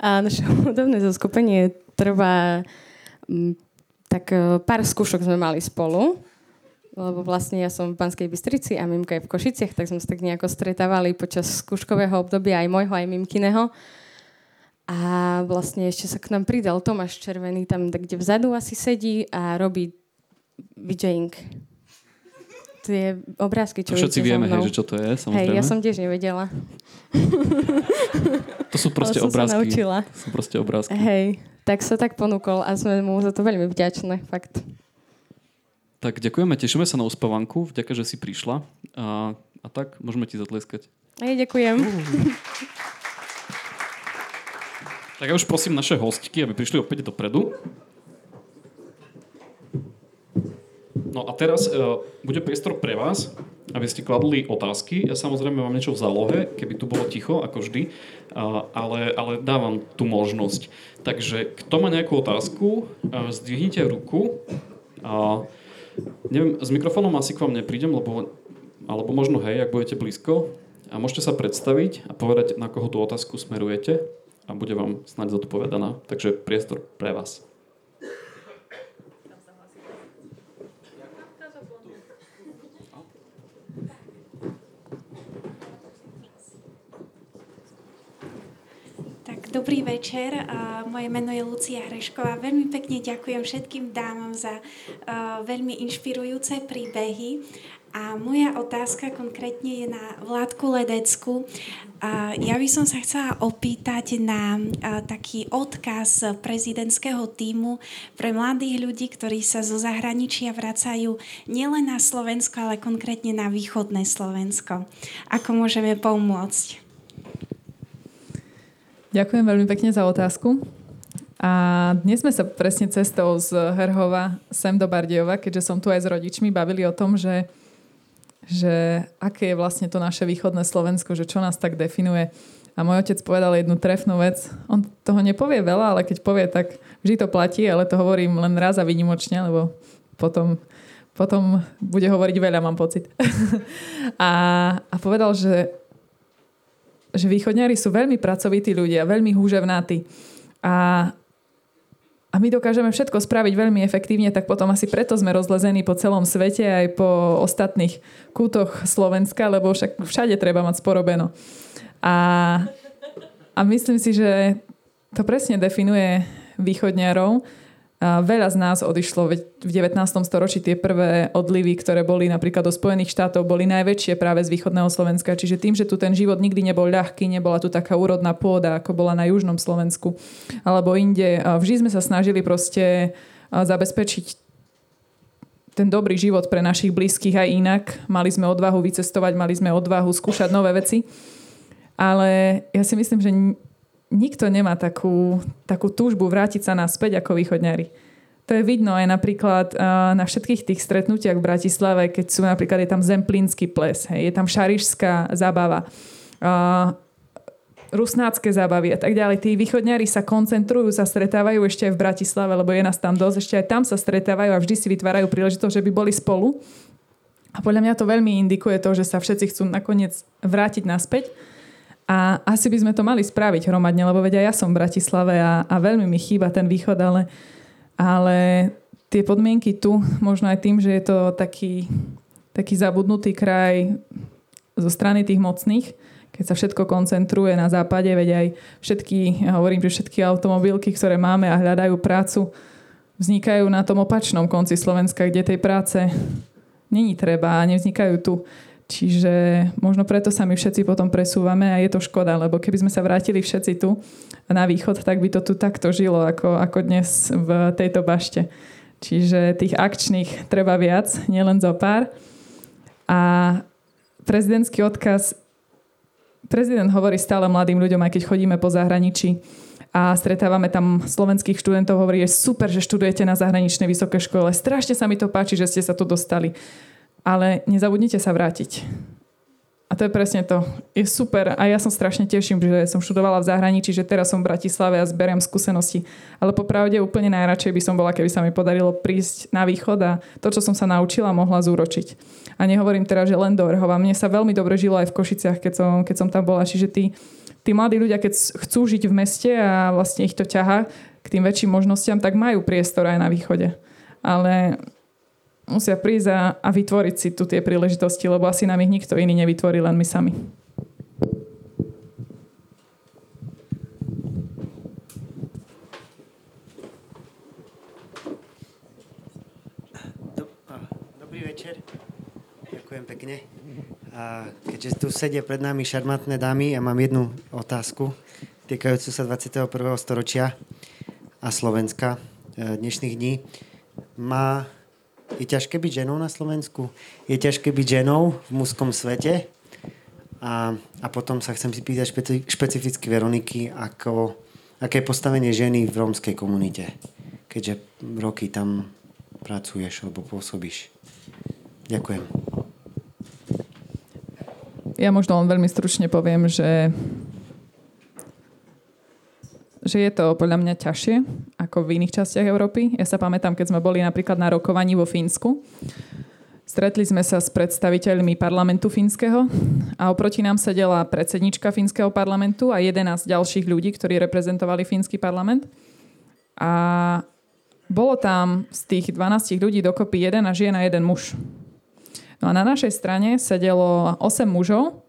A naše hudobné zoskupenie trvá mm, tak e, pár skúšok sme mali spolu, lebo vlastne ja som v Banskej Bystrici a Mimka je v Košiciach, tak sme sa tak nejako stretávali počas skúškového obdobia aj môjho, aj Mimkiného. A vlastne ešte sa k nám pridal Tomáš Červený, tam kde vzadu asi sedí a robí DJing. Tie obrázky, čo všetci vieme, hej, že čo to je, samozrejme. Hej, ja som tiež nevedela. To sú proste Ale som sa obrázky. naučila. To sú proste obrázky. Hej, tak sa tak ponúkol a sme mu za to veľmi vďačné, fakt. Tak ďakujeme, tešíme sa na uspávanku, vďaka, že si prišla. A, a tak, môžeme ti zatlieskať. Hej, ďakujem. Tak ja už prosím naše hostky, aby prišli opäť dopredu. No a teraz uh, bude priestor pre vás, aby ste kladli otázky. Ja samozrejme mám niečo v zálohe, keby tu bolo ticho, ako vždy, uh, ale, ale dávam tú možnosť. Takže kto má nejakú otázku, uh, zdvihnite ruku. Uh, neviem, s mikrofónom asi k vám neprídem, lebo, alebo možno hej, ak budete blízko. A môžete sa predstaviť a povedať, na koho tú otázku smerujete a bude vám snáď zodpovedaná. Takže priestor pre vás. Dobrý večer. Moje meno je Lucia Hrešková. Veľmi pekne ďakujem všetkým dámam za uh, veľmi inšpirujúce príbehy. A moja otázka konkrétne je na Vládku Ledecku. Ja by som sa chcela opýtať na uh, taký odkaz prezidentského týmu pre mladých ľudí, ktorí sa zo zahraničia vracajú nielen na Slovensko, ale konkrétne na východné Slovensko. Ako môžeme pomôcť? Ďakujem veľmi pekne za otázku. A dnes sme sa presne cestou z Herhova sem do Bardejova, keďže som tu aj s rodičmi, bavili o tom, že, že aké je vlastne to naše východné Slovensko, že čo nás tak definuje. A môj otec povedal jednu trefnú vec. On toho nepovie veľa, ale keď povie, tak vždy to platí, ale to hovorím len raz a výnimočne, lebo potom, potom bude hovoriť veľa, mám pocit. a, a povedal, že že východňari sú veľmi pracovití ľudia, veľmi húževnátí. A, a my dokážeme všetko spraviť veľmi efektívne, tak potom asi preto sme rozlezení po celom svete aj po ostatných kútoch Slovenska, lebo však všade treba mať sporobeno. A, a myslím si, že to presne definuje východňarov. A veľa z nás odišlo v 19. storočí tie prvé odlivy, ktoré boli napríklad do Spojených štátov, boli najväčšie práve z východného Slovenska. Čiže tým, že tu ten život nikdy nebol ľahký, nebola tu taká úrodná pôda, ako bola na južnom Slovensku alebo inde. Vždy sme sa snažili proste zabezpečiť ten dobrý život pre našich blízkych aj inak. Mali sme odvahu vycestovať, mali sme odvahu skúšať nové veci. Ale ja si myslím, že nikto nemá takú, takú túžbu vrátiť sa naspäť ako východňari. To je vidno aj napríklad uh, na všetkých tých stretnutiach v Bratislave, keď sú napríklad, je tam zemplínsky ples, hej, je tam šarišská zábava, uh, rusnácké zábavy a tak ďalej. Tí východňari sa koncentrujú, sa stretávajú ešte aj v Bratislave, lebo je nás tam dosť, ešte aj tam sa stretávajú a vždy si vytvárajú príležitosť, že by boli spolu. A podľa mňa to veľmi indikuje to, že sa všetci chcú nakoniec vrátiť naspäť. A asi by sme to mali spraviť hromadne, lebo vedia, ja som v Bratislave a, a veľmi mi chýba ten východ, ale, ale tie podmienky tu, možno aj tým, že je to taký, taký zabudnutý kraj zo strany tých mocných, keď sa všetko koncentruje na západe, veď aj všetky, ja hovorím, že všetky automobilky, ktoré máme a hľadajú prácu, vznikajú na tom opačnom konci Slovenska, kde tej práce není treba a nevznikajú tu. Čiže možno preto sa my všetci potom presúvame a je to škoda, lebo keby sme sa vrátili všetci tu na východ, tak by to tu takto žilo, ako, ako dnes v tejto bašte. Čiže tých akčných treba viac, nielen zo pár. A prezidentský odkaz, prezident hovorí stále mladým ľuďom, aj keď chodíme po zahraničí, a stretávame tam slovenských študentov, hovorí, je super, že študujete na zahraničnej vysoké škole, strašne sa mi to páči, že ste sa tu dostali, ale nezabudnite sa vrátiť. A to je presne to. Je super a ja som strašne teším, že som študovala v zahraničí, že teraz som v Bratislave a zberiem skúsenosti. Ale popravde úplne najradšej by som bola, keby sa mi podarilo prísť na východ a to, čo som sa naučila, mohla zúročiť. A nehovorím teraz, že len do Vrhova. Mne sa veľmi dobre žilo aj v Košiciach, keď som, keď som tam bola. Čiže tí tí mladí ľudia, keď chcú žiť v meste a vlastne ich to ťaha k tým väčším možnostiam, tak majú priestor aj na východe. Ale musia prísť a, a vytvoriť si tu tie príležitosti, lebo asi nám ich nikto iný nevytvorí, len my sami. Dobrý večer. Ďakujem pekne. A keďže tu sedia pred nami šarmantné dámy, ja mám jednu otázku týkajúcu sa 21. storočia a Slovenska e, dnešných dní. Má, je ťažké byť ženou na Slovensku? Je ťažké byť ženou v mužskom svete? A, a potom sa chcem si pýtať špeci, špecificky Veroniky, ako, aké je postavenie ženy v rómskej komunite, keďže roky tam pracuješ alebo pôsobíš. Ďakujem. Ja možno len veľmi stručne poviem, že že je to podľa mňa ťažšie ako v iných častiach Európy. Ja sa pamätám, keď sme boli napríklad na rokovaní vo Fínsku. Stretli sme sa s predstaviteľmi parlamentu fínskeho a oproti nám sedela predsednička fínskeho parlamentu a 11 ďalších ľudí, ktorí reprezentovali fínsky parlament. A bolo tam z tých 12 ľudí dokopy jeden a žien a jeden muž. No a na našej strane sedelo 8 mužov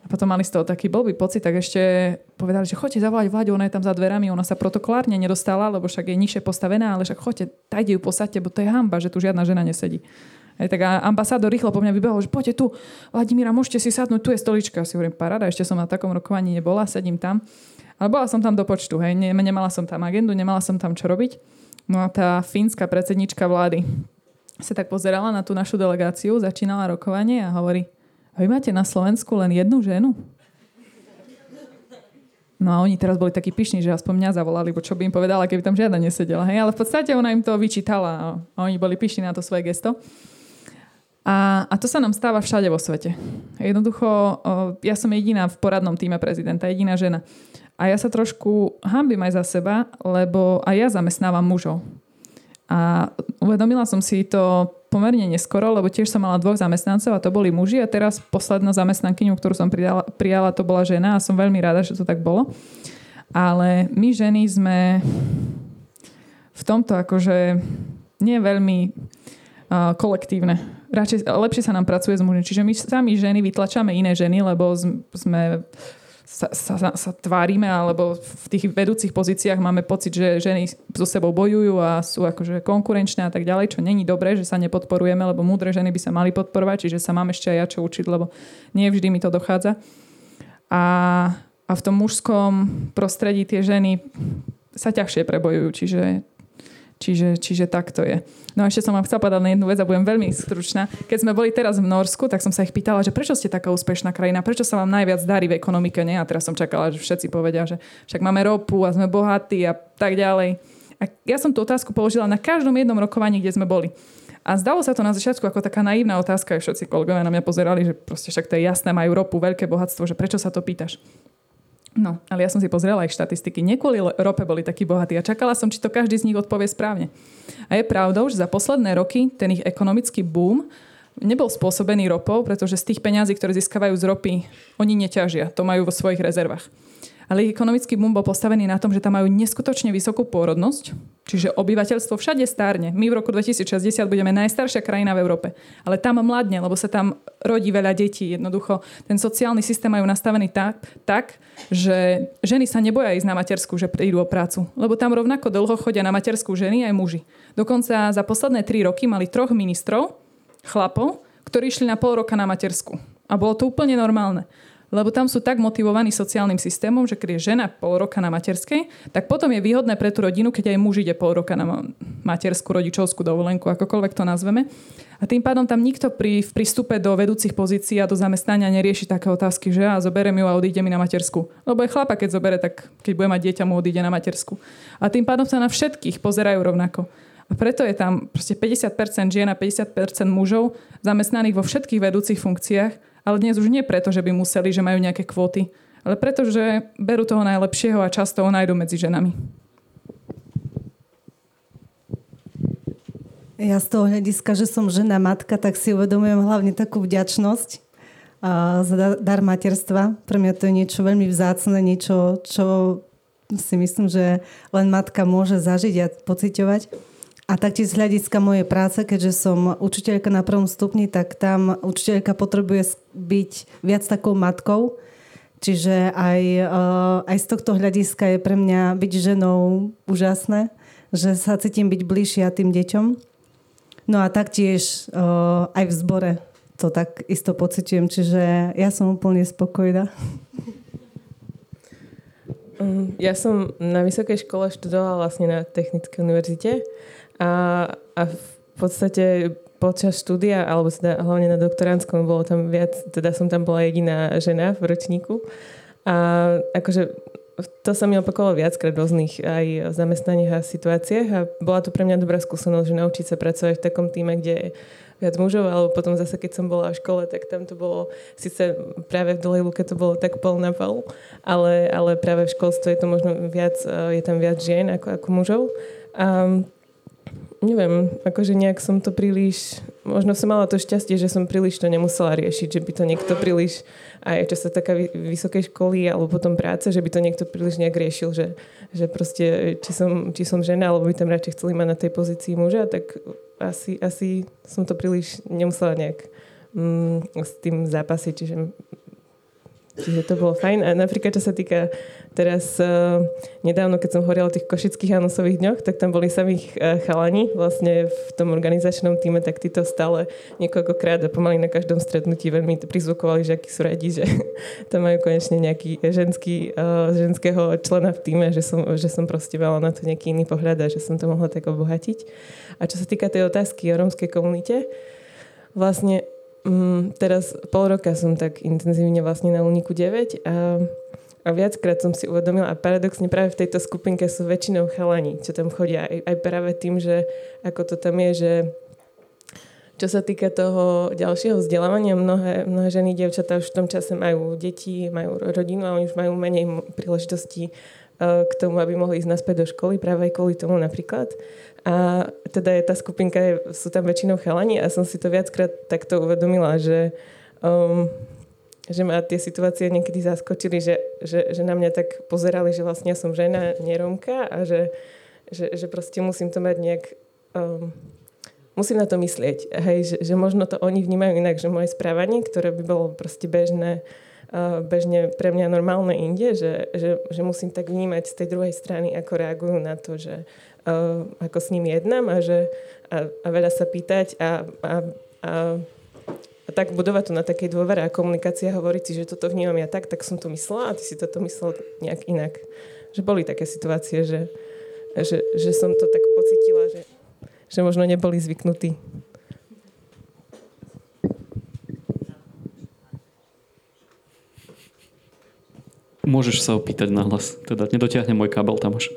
a potom mali z toho taký blbý pocit, tak ešte povedali, že choďte zavolať vládu, ona je tam za dverami, ona sa protokolárne nedostala, lebo však je nižšie postavená, ale však choďte, tajte ju posadte, bo to je hamba, že tu žiadna žena nesedí. Aj tak ambasádor rýchlo po mňa vybehol, že poďte tu, Vladimíra, môžete si sadnúť, tu je stolička. Si hovorím, paráda, ešte som na takom rokovaní nebola, sedím tam. Ale bola som tam do počtu, hej, nemala som tam agendu, nemala som tam čo robiť. No a tá fínska predsednička vlády sa tak pozerala na tú našu delegáciu, začínala rokovanie a hovorí, vy máte na Slovensku len jednu ženu? No a oni teraz boli takí pyšní, že aspoň mňa zavolali, bo čo by im povedala, keby tam žiadna nesedela. Hej? Ale v podstate ona im to vyčítala a oni boli pyšní na to svoje gesto. A, a to sa nám stáva všade vo svete. Jednoducho, ja som jediná v poradnom týme prezidenta, jediná žena. A ja sa trošku hambím aj za seba, lebo aj ja zamestnávam mužov. A uvedomila som si to pomerne neskoro, lebo tiež som mala dvoch zamestnancov a to boli muži a teraz posledná zamestnankyňu, ktorú som prijala, prijala, to bola žena a som veľmi rada, že to tak bolo. Ale my ženy sme v tomto akože nie veľmi uh, kolektívne. Radšej, lepšie sa nám pracuje s mužmi. Čiže my sami ženy vytlačame iné ženy, lebo sme sa, sa, sa tvárime, alebo v tých vedúcich pozíciách máme pocit, že ženy so sebou bojujú a sú akože konkurenčné a tak ďalej, čo není dobré, že sa nepodporujeme, lebo múdre ženy by sa mali podporovať, čiže sa mám ešte aj ja čo učiť, lebo nie vždy mi to dochádza. A, a v tom mužskom prostredí tie ženy sa ťažšie prebojujú, čiže Čiže, čiže tak to je. No a ešte som vám chcela povedať na jednu vec a budem veľmi stručná. Keď sme boli teraz v Norsku, tak som sa ich pýtala, že prečo ste taká úspešná krajina, prečo sa vám najviac darí v ekonomike, nie? A teraz som čakala, že všetci povedia, že však máme ropu a sme bohatí a tak ďalej. A ja som tú otázku položila na každom jednom rokovaní, kde sme boli. A zdalo sa to na začiatku ako taká naivná otázka, aj všetci kolegovia na mňa pozerali, že proste však to je jasné, majú ropu, veľké bohatstvo, že prečo sa to pýtaš. No, ale ja som si pozrela ich štatistiky. Nie kvôli rope boli takí bohatí a čakala som, či to každý z nich odpovie správne. A je pravdou, že za posledné roky ten ich ekonomický boom nebol spôsobený ropou, pretože z tých peňazí, ktoré získavajú z ropy, oni neťažia. To majú vo svojich rezervách. Ale ich ekonomický boom bol postavený na tom, že tam majú neskutočne vysokú pôrodnosť, čiže obyvateľstvo všade stárne. My v roku 2060 budeme najstaršia krajina v Európe, ale tam mladne, lebo sa tam rodí veľa detí. Jednoducho ten sociálny systém majú nastavený tak, tak, že ženy sa neboja ísť na matersku, že prídu o prácu, lebo tam rovnako dlho chodia na matersku ženy aj muži. Dokonca za posledné tri roky mali troch ministrov, chlapov, ktorí išli na pol roka na matersku. A bolo to úplne normálne lebo tam sú tak motivovaní sociálnym systémom, že keď je žena pol roka na materskej, tak potom je výhodné pre tú rodinu, keď aj muž ide pol roka na materskú, rodičovskú dovolenku, akokoľvek to nazveme. A tým pádom tam nikto pri v prístupe do vedúcich pozícií a do zamestnania nerieši také otázky, že ja zoberiem ju a odíde mi na matersku. Lebo aj chlapa, keď zobere, tak keď bude mať dieťa, mu odíde na matersku. A tým pádom sa na všetkých pozerajú rovnako. A preto je tam proste 50% žien a 50% mužov zamestnaných vo všetkých vedúcich funkciách ale dnes už nie preto, že by museli, že majú nejaké kvóty, ale preto, že berú toho najlepšieho a často ho nájdu medzi ženami. Ja z toho hľadiska, že som žena matka, tak si uvedomujem hlavne takú vďačnosť za dar materstva. Pre mňa to je niečo veľmi vzácne, niečo, čo si myslím, že len matka môže zažiť a pociťovať. A taktiež z hľadiska mojej práce, keďže som učiteľka na prvom stupni, tak tam učiteľka potrebuje byť viac takou matkou. Čiže aj, eh, aj z tohto hľadiska je pre mňa byť ženou úžasné, že sa cítim byť bližšia tým deťom. No a taktiež eh, aj v zbore to tak isto pociťujem, čiže ja som úplne spokojná. Mm, ja som na vysokej škole študovala vlastne na Technickej univerzite a, a v podstate počas štúdia, alebo teda hlavne na doktoránskom, bolo tam viac, teda som tam bola jediná žena v ročníku. A akože to sa mi opakovalo viackrát v rôznych aj zamestnaniach a situáciách a bola to pre mňa dobrá skúsenosť, že naučiť sa pracovať v takom týme, kde je viac mužov, alebo potom zase, keď som bola v škole, tak tam to bolo, síce práve v Dolej Luke to bolo tak pol na pol, ale, ale práve v školstve je to možno viac, je tam viac žien ako, ako mužov. A neviem, akože nejak som to príliš, možno som mala to šťastie, že som príliš to nemusela riešiť, že by to niekto príliš, aj čo sa taká vysokej školy alebo potom práce, že by to niekto príliš nejak riešil, že, že proste, či som, či som žena, alebo by tam radšej chceli mať na tej pozícii muža, tak asi, asi som to príliš nemusela nejak mm, s tým zápasiť, čiže Čiže to bolo fajn. A napríklad, čo sa týka teraz uh, nedávno, keď som hovorila o tých košických Janusových dňoch, tak tam boli samých uh, chalani vlastne v tom organizačnom týme, tak títo stále niekoľkokrát a pomaly na každom stretnutí veľmi prizvukovali, že akí sú radi, že tam majú konečne nejaký ženský, uh, ženského člena v týme, že som, že som proste mala na to nejaký iný pohľad a že som to mohla tak obohatiť. A čo sa týka tej otázky o rómskej komunite, vlastne Mm, teraz pol roka som tak intenzívne vlastne na Uniku 9 a, a viackrát som si uvedomila a paradoxne práve v tejto skupinke sú väčšinou chalani, čo tam chodia. Aj, aj práve tým, že ako to tam je, že čo sa týka toho ďalšieho vzdelávania, mnohé, mnohé ženy, dievčatá už v tom čase majú deti, majú rodinu a oni už majú menej príležitostí uh, k tomu, aby mohli ísť naspäť do školy, práve aj kvôli tomu napríklad. A teda je tá skupinka, sú tam väčšinou chalani a som si to viackrát takto uvedomila, že, um, že ma tie situácie niekedy zaskočili, že, že, že na mňa tak pozerali, že vlastne som žena, neromka a že, že, že proste musím to mať nejak... Um, musím na to myslieť. Hej, že, že možno to oni vnímajú inak, že moje správanie, ktoré by bolo proste bežné, uh, bežne pre mňa normálne inde, že, že, že musím tak vnímať z tej druhej strany, ako reagujú na to, že, uh, ako s ním jednám a, že, a, a veľa sa pýtať a, a, a, a tak budovať to na takej dôvere a komunikácia hovoriť si, že toto vnímam ja tak, tak som to myslela a ty si toto myslel nejak inak. Že boli také situácie, že, že, že som to tak pocitila, že, že možno neboli zvyknutí. Môžeš sa opýtať na hlas. Teda nedotiahne môj kábel tam až.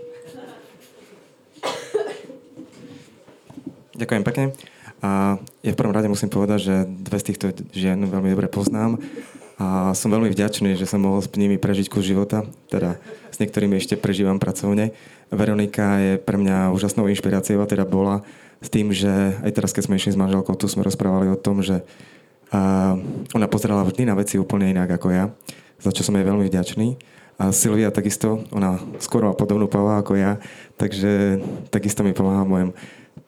Ďakujem pekne. A ja v prvom rade musím povedať, že dve z týchto žien veľmi dobre poznám a som veľmi vďačný, že som mohol s nimi prežiť kus života, teda s niektorými ešte prežívam pracovne. Veronika je pre mňa úžasnou inšpiráciou a teda bola s tým, že aj teraz, keď sme išli s manželkou, tu sme rozprávali o tom, že ona pozerala vždy na veci úplne inak ako ja, za čo som jej veľmi vďačný. A Silvia takisto, ona skôr má podobnú pava ako ja, takže takisto mi pomáha v mojom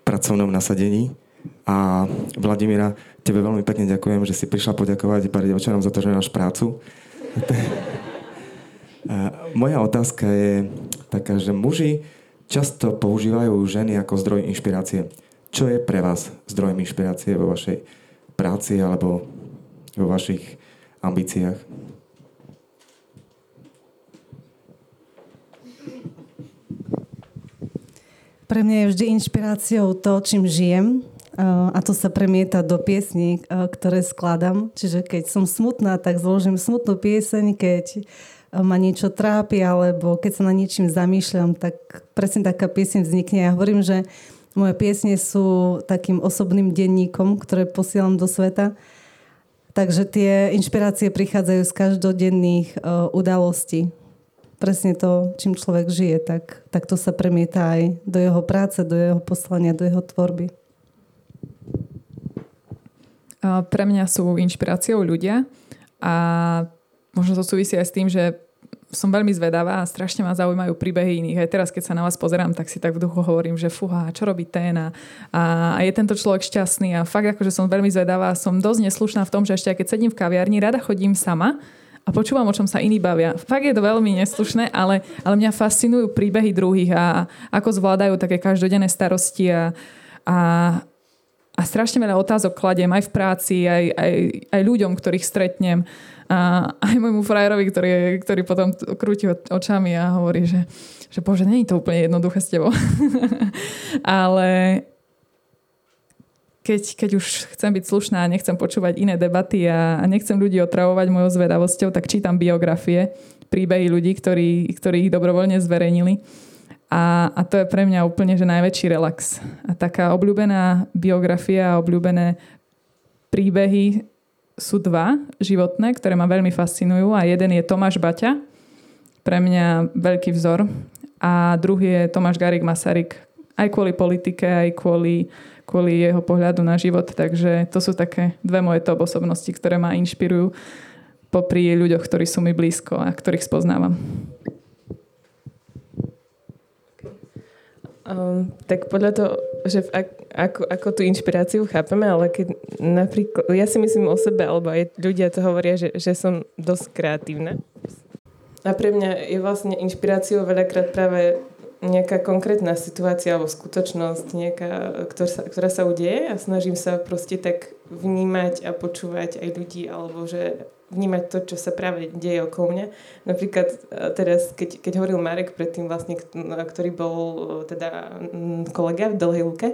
pracovnom nasadení. A Vladimíra, tebe veľmi pekne ďakujem, že si prišla poďakovať Bardejovčanom za to, že máš prácu. Moja otázka je taká, že muži často používajú ženy ako zdroj inšpirácie. Čo je pre vás zdrojom inšpirácie vo vašej práci alebo vo vašich ambíciách? Pre mňa je vždy inšpiráciou to, čím žijem a to sa premieta do piesní, ktoré skladám. Čiže keď som smutná, tak zložím smutnú pieseň, keď ma niečo trápi alebo keď sa na niečím zamýšľam, tak presne taká pieseň vznikne. Ja hovorím, že moje piesne sú takým osobným denníkom, ktoré posielam do sveta. Takže tie inšpirácie prichádzajú z každodenných udalostí. Presne to, čím človek žije, tak, tak to sa premieta aj do jeho práce, do jeho poslania, do jeho tvorby. Pre mňa sú inšpiráciou ľudia a možno to súvisí aj s tým, že som veľmi zvedavá a strašne ma zaujímajú príbehy iných. Aj teraz, keď sa na vás pozerám, tak si tak v duchu hovorím, že fúha, čo robí ten a, a je tento človek šťastný a fakt akože som veľmi zvedavá. Som dosť neslušná v tom, že ešte keď sedím v kaviarni, rada chodím sama a počúvam, o čom sa iní bavia. Fakt je to veľmi neslušné, ale, ale mňa fascinujú príbehy druhých a ako zvládajú také každodenné starosti a, a, a strašne veľa otázok kladiem aj v práci, aj, aj, aj ľuďom, ktorých stretnem. A aj môjmu frajerovi, ktorý, ktorý potom krúti očami a hovorí, že, že bože, není to úplne jednoduché s tebou. Ale keď, keď už chcem byť slušná a nechcem počúvať iné debaty a, a nechcem ľudí otravovať mojou zvedavosťou, tak čítam biografie, príbehy ľudí, ktorí, ktorí ich dobrovoľne zverejnili. A, a to je pre mňa úplne že najväčší relax. A taká obľúbená biografia a obľúbené príbehy sú dva životné, ktoré ma veľmi fascinujú a jeden je Tomáš Baťa, pre mňa veľký vzor a druhý je Tomáš Garik Masaryk, aj kvôli politike, aj kvôli, kvôli jeho pohľadu na život. Takže to sú také dve moje top osobnosti, ktoré ma inšpirujú popri ľuďoch, ktorí sú mi blízko a ktorých spoznávam. Um, tak podľa toho, že ak, ako, ako tú inšpiráciu chápeme, ale keď napríklad, ja si myslím o sebe, alebo aj ľudia to hovoria, že, že som dosť kreatívna. A pre mňa je vlastne inšpiráciou veľakrát práve nejaká konkrétna situácia alebo skutočnosť, nejaká, ktorá sa, ktorá sa udeje a snažím sa proste tak vnímať a počúvať aj ľudí, alebo že vnímať to, čo sa práve deje okolo mňa. Napríklad e, teraz, keď, keď hovoril Marek predtým vlastne, ktorý bol e, teda kolega v Dlhej Luke,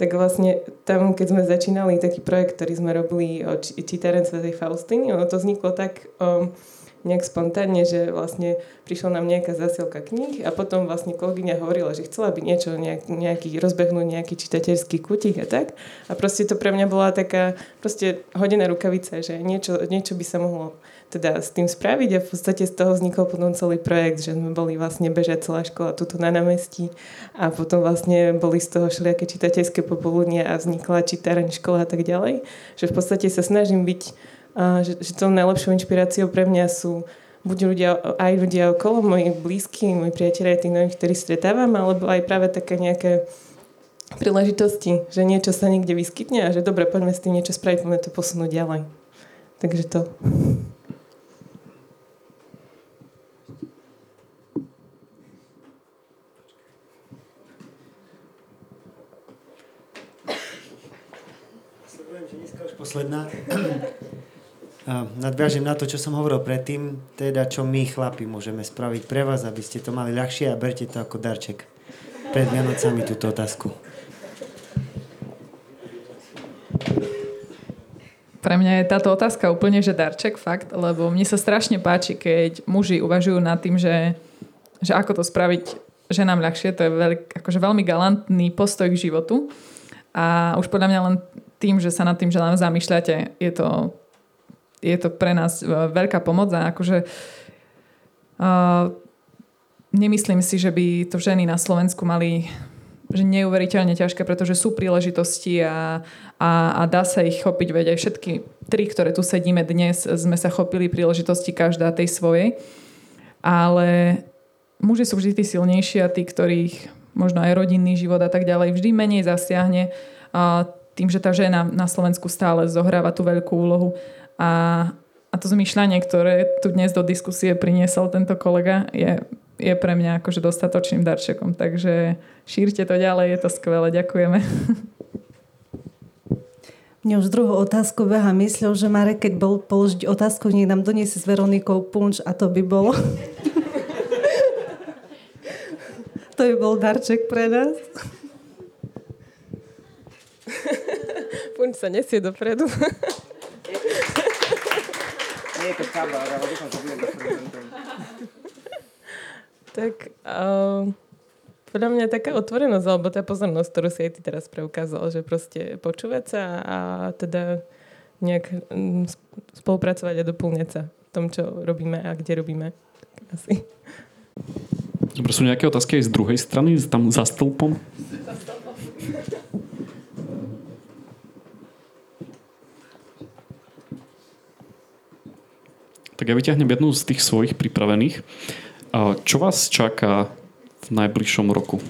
tak vlastne tam, keď sme začínali taký projekt, ktorý sme robili o čítaren Svetej Faustiny, ono to vzniklo tak um, nejak spontánne, že vlastne prišla nám nejaká zasielka kníh a potom vlastne kolegyňa hovorila, že chcela by niečo, nejak, nejaký, rozbehnúť nejaký čitateľský kutik a tak. A proste to pre mňa bola taká proste hodená rukavica, že niečo, niečo by sa mohlo teda s tým spraviť a v podstate z toho vznikol potom celý projekt, že sme boli vlastne bežať celá škola tuto na námestí a potom vlastne boli z toho všelijaké čitateľské popoludnia a vznikla čítareň škola a tak ďalej. Že v podstate sa snažím byť že, že tou najlepšou inšpiráciou pre mňa sú buď ľudia, aj ľudia okolo, moji blízky, moji priatelia, tí nových, ktorí stretávam, alebo aj práve také nejaké príležitosti, že niečo sa niekde vyskytne a že dobre, poďme s tým niečo spraviť, poďme to posunúť ďalej. Takže to. posledná. Nadviažem na to, čo som hovoril predtým, teda čo my chlapi môžeme spraviť pre vás, aby ste to mali ľahšie a berte to ako darček pred Vianocami túto otázku. Pre mňa je táto otázka úplne, že darček, fakt, lebo mne sa strašne páči, keď muži uvažujú nad tým, že, že ako to spraviť ženám ľahšie, to je veľk, akože veľmi galantný postoj k životu. A už podľa mňa len tým, že sa nad tým, že zamýšľate, je to je to pre nás e, veľká pomoc a akože uh, nemyslím si, že by to ženy na Slovensku mali že neuveriteľne ťažké, pretože sú príležitosti a, a, a dá sa ich chopiť, veď aj všetky tri, ktoré tu sedíme dnes, sme sa chopili príležitosti každá tej svojej. Ale muži sú vždy tí silnejší a tí, ktorých možno aj rodinný život a tak ďalej, vždy menej zasiahne a tým, že tá žena na Slovensku stále zohráva tú veľkú úlohu. A, a to zmýšľanie, ktoré tu dnes do diskusie priniesol tento kolega, je je pre mňa akože dostatočným darčekom. Takže šírte to ďalej, je to skvelé. Ďakujeme. Mne už druhú otázku beha myslel, že Marek, keď bol položiť otázku, nech nám doniesie s Veronikou punč a to by bolo... to by bol darček pre nás. punč sa nesie dopredu. To kabár, ale dúfam, že bude tak uh, podľa mňa taká otvorenosť, alebo tá pozornosť, ktorú si aj ty teraz preukázal, že proste počúvať sa a teda nejak um, spolupracovať a doplňať sa v tom, čo robíme a kde robíme. Asi. Dobre, sú nejaké otázky aj z druhej strany, tam za stĺpom? Tak ja vyťahnem jednu z tých svojich pripravených. Čo vás čaká v najbližšom roku?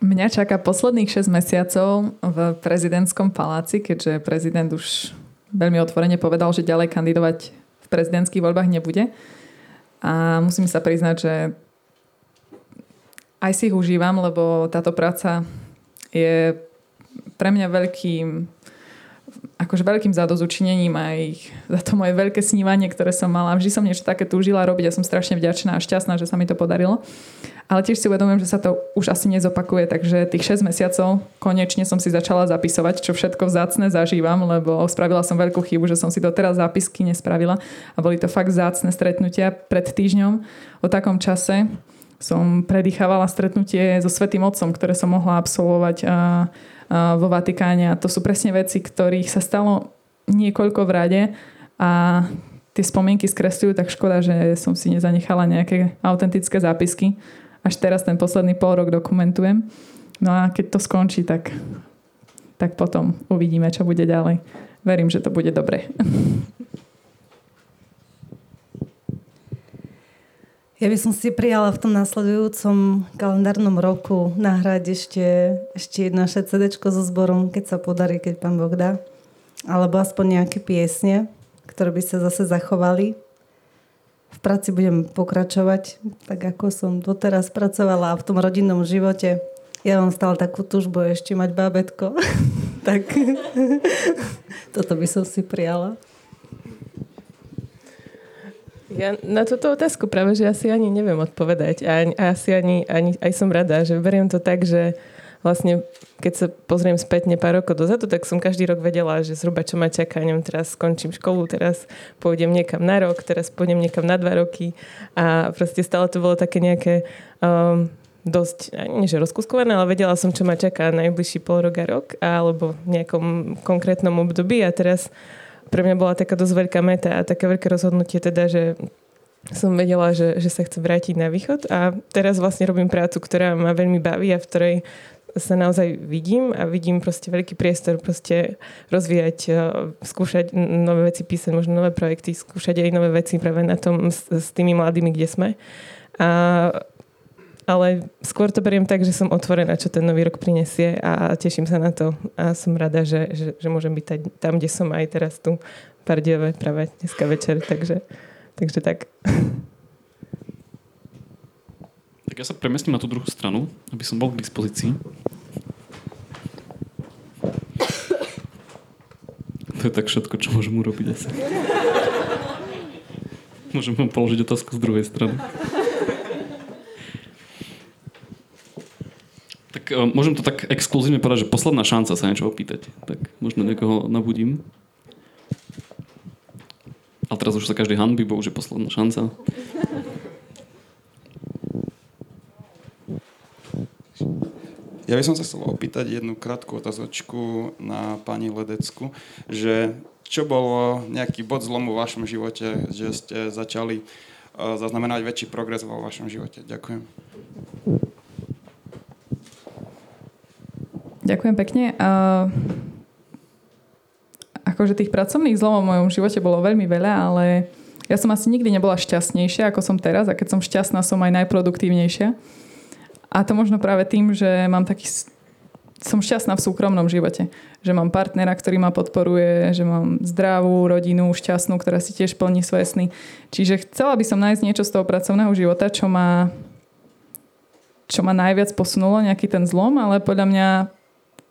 Mňa čaká posledných 6 mesiacov v prezidentskom paláci, keďže prezident už veľmi otvorene povedal, že ďalej kandidovať v prezidentských voľbách nebude. A musím sa priznať, že aj si ich užívam, lebo táto práca je pre mňa veľkým akože veľkým zadozučinením aj za to moje veľké snívanie, ktoré som mala. Vždy som niečo také túžila robiť a som strašne vďačná a šťastná, že sa mi to podarilo. Ale tiež si uvedomujem, že sa to už asi nezopakuje, takže tých 6 mesiacov konečne som si začala zapisovať, čo všetko vzácne zažívam, lebo spravila som veľkú chybu, že som si doteraz zápisky nespravila a boli to fakt vzácne stretnutia pred týždňom o takom čase som predýchávala stretnutie so Svetým Otcom, ktoré som mohla absolvovať a vo Vatikáne a to sú presne veci, ktorých sa stalo niekoľko v rade a tie spomienky skresľujú, tak škoda, že som si nezanechala nejaké autentické zápisky. Až teraz ten posledný pol rok dokumentujem. No a keď to skončí, tak, tak potom uvidíme, čo bude ďalej. Verím, že to bude dobre. Ja by som si prijala v tom nasledujúcom kalendárnom roku nahrať ešte, ešte naše CD so zborom, keď sa podarí, keď pán Boh dá. Alebo aspoň nejaké piesne, ktoré by sa zase zachovali. V práci budem pokračovať, tak ako som doteraz pracovala v tom rodinnom živote. Ja mám stále takú túžbu ešte mať bábetko. tak toto by som si prijala. Ja na túto otázku práve, že asi ani neviem odpovedať. A, a asi ani, ani, aj som rada, že beriem to tak, že vlastne keď sa pozriem spätne pár rokov dozadu, tak som každý rok vedela, že zhruba čo ma čaká. Neviem, teraz skončím školu, teraz pôjdem niekam na rok, teraz pôjdem niekam na dva roky. A proste stále to bolo také nejaké um, dosť, nie že rozkuskované, ale vedela som, čo ma čaká najbližší pol rok a rok, alebo v nejakom konkrétnom období. A teraz pre mňa bola taká dosť veľká meta a také veľké rozhodnutie teda, že som vedela, že, že sa chcem vrátiť na východ a teraz vlastne robím prácu, ktorá ma veľmi baví a v ktorej sa naozaj vidím a vidím proste veľký priestor proste rozvíjať, e, skúšať nové veci, písať možno nové projekty, skúšať aj nové veci práve na tom s, s tými mladými, kde sme. A ale skôr to beriem tak, že som otvorená, čo ten nový rok prinesie a teším sa na to a som rada, že, že, že môžem byť tam, kde som aj teraz tu Pardiove práve dneska večer, takže, takže tak. Tak ja sa premiestním na tú druhú stranu, aby som bol k dispozícii. To je tak všetko, čo môžem urobiť asi. Môžem vám položiť otázku z druhej strany. Tak uh, môžem to tak exkluzívne povedať, že posledná šanca sa niečo opýtať. Tak možno niekoho nabudím. A teraz už sa každý hanbí, bo už je posledná šanca. Ja by som sa chcel opýtať jednu krátku otázočku na pani Ledecku, že čo bolo nejaký bod zlomu v vašom živote, že ste začali zaznamenať väčší progres vo vašom živote. Ďakujem. Ďakujem pekne. Uh, akože tých pracovných zlomov v mojom živote bolo veľmi veľa, ale ja som asi nikdy nebola šťastnejšia, ako som teraz a keď som šťastná, som aj najproduktívnejšia. A to možno práve tým, že mám taký som šťastná v súkromnom živote. Že mám partnera, ktorý ma podporuje, že mám zdravú rodinu, šťastnú, ktorá si tiež plní svoje sny. Čiže chcela by som nájsť niečo z toho pracovného života, čo ma, čo ma najviac posunulo, nejaký ten zlom, ale podľa mňa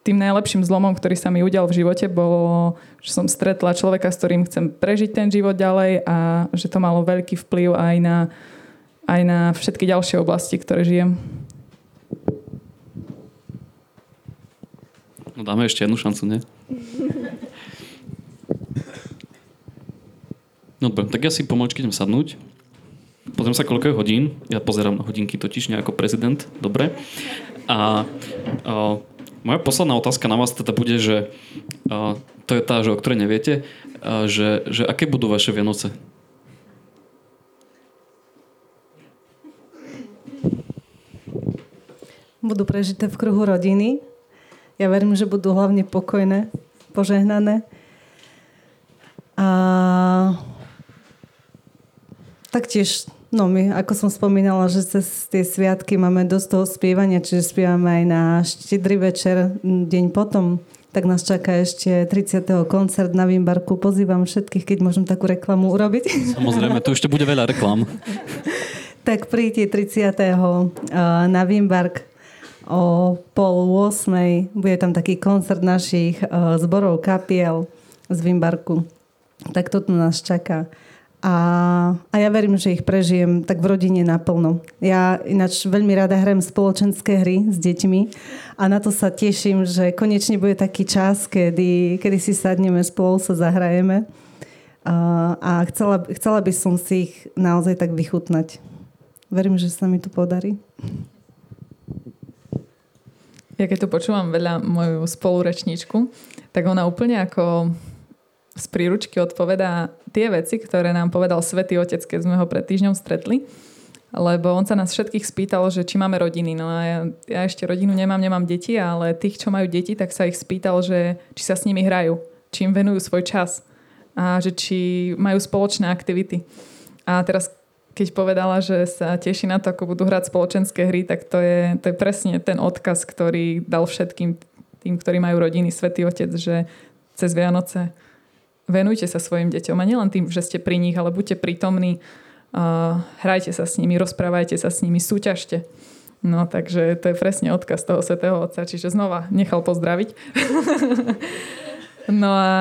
tým najlepším zlomom, ktorý sa mi udial v živote, bolo, že som stretla človeka, s ktorým chcem prežiť ten život ďalej a že to malo veľký vplyv aj na, aj na všetky ďalšie oblasti, ktoré žijem. No dáme ešte jednu šancu, nie? No dobre, tak ja si pomaličky idem sadnúť. Pozriem sa, koľko je hodín. Ja pozerám na hodinky totiž nie ako prezident. Dobre. A, a moja posledná otázka na vás teda bude, že a, to je tá, že o ktorej neviete, a, že, že aké budú vaše Vianoce? Budú prežité v kruhu rodiny, ja verím, že budú hlavne pokojné, požehnané. A taktiež, no my, ako som spomínala, že cez tie sviatky máme dosť toho spievania, čiže spievame aj na štedrý večer, deň potom, tak nás čaká ešte 30. koncert na Vimbarku. Pozývam všetkých, keď môžem takú reklamu urobiť. Samozrejme, tu ešte bude veľa reklam. tak príďte 30. na Vimbark o pol 8. Bude tam taký koncert našich uh, zborov kapiel z Vimbarku. Tak to tu nás čaká. A, a ja verím, že ich prežijem tak v rodine naplno. Ja ináč veľmi rada hrajem spoločenské hry s deťmi a na to sa teším, že konečne bude taký čas, kedy, kedy si sadneme spolu, sa zahrajeme. A, a chcela, chcela by som si ich naozaj tak vychutnať. Verím, že sa mi to podarí. Ja keď tu počúvam veľa moju spolurečníčku, tak ona úplne ako z príručky odpovedá tie veci, ktoré nám povedal Svetý Otec, keď sme ho pred týždňom stretli. Lebo on sa nás všetkých spýtal, že či máme rodiny. No a ja, ja ešte rodinu nemám, nemám deti, ale tých, čo majú deti, tak sa ich spýtal, že či sa s nimi hrajú, či im venujú svoj čas a že či majú spoločné aktivity. A teraz keď povedala, že sa teší na to, ako budú hrať spoločenské hry, tak to je, to je presne ten odkaz, ktorý dal všetkým tým, ktorí majú rodiny, Svetý Otec, že cez Vianoce venujte sa svojim deťom a nielen tým, že ste pri nich, ale buďte prítomní, uh, hrajte sa s nimi, rozprávajte sa s nimi, súťažte. No takže to je presne odkaz toho Svetého Otca, čiže znova nechal pozdraviť. no a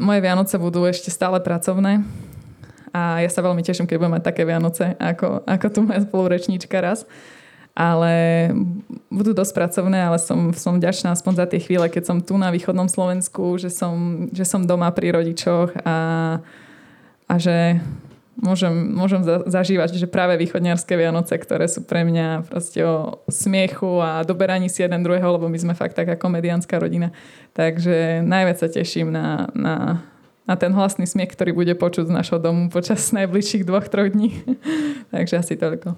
moje Vianoce budú ešte stále pracovné a ja sa veľmi teším, keď budem mať také Vianoce, ako, ako tu moja spolurečníčka raz. Ale budú dosť pracovné, ale som, som vďačná aspoň za tie chvíle, keď som tu na východnom Slovensku, že som, že som doma pri rodičoch a, a že môžem, môžem zažívať že práve východňarské Vianoce, ktoré sú pre mňa proste o smiechu a doberaní si jeden druhého, lebo my sme fakt taká komediánska rodina. Takže najviac sa teším na, na na ten hlasný smiech, ktorý bude počuť z našho domu počas najbližších dvoch, troch dní. Takže asi toľko.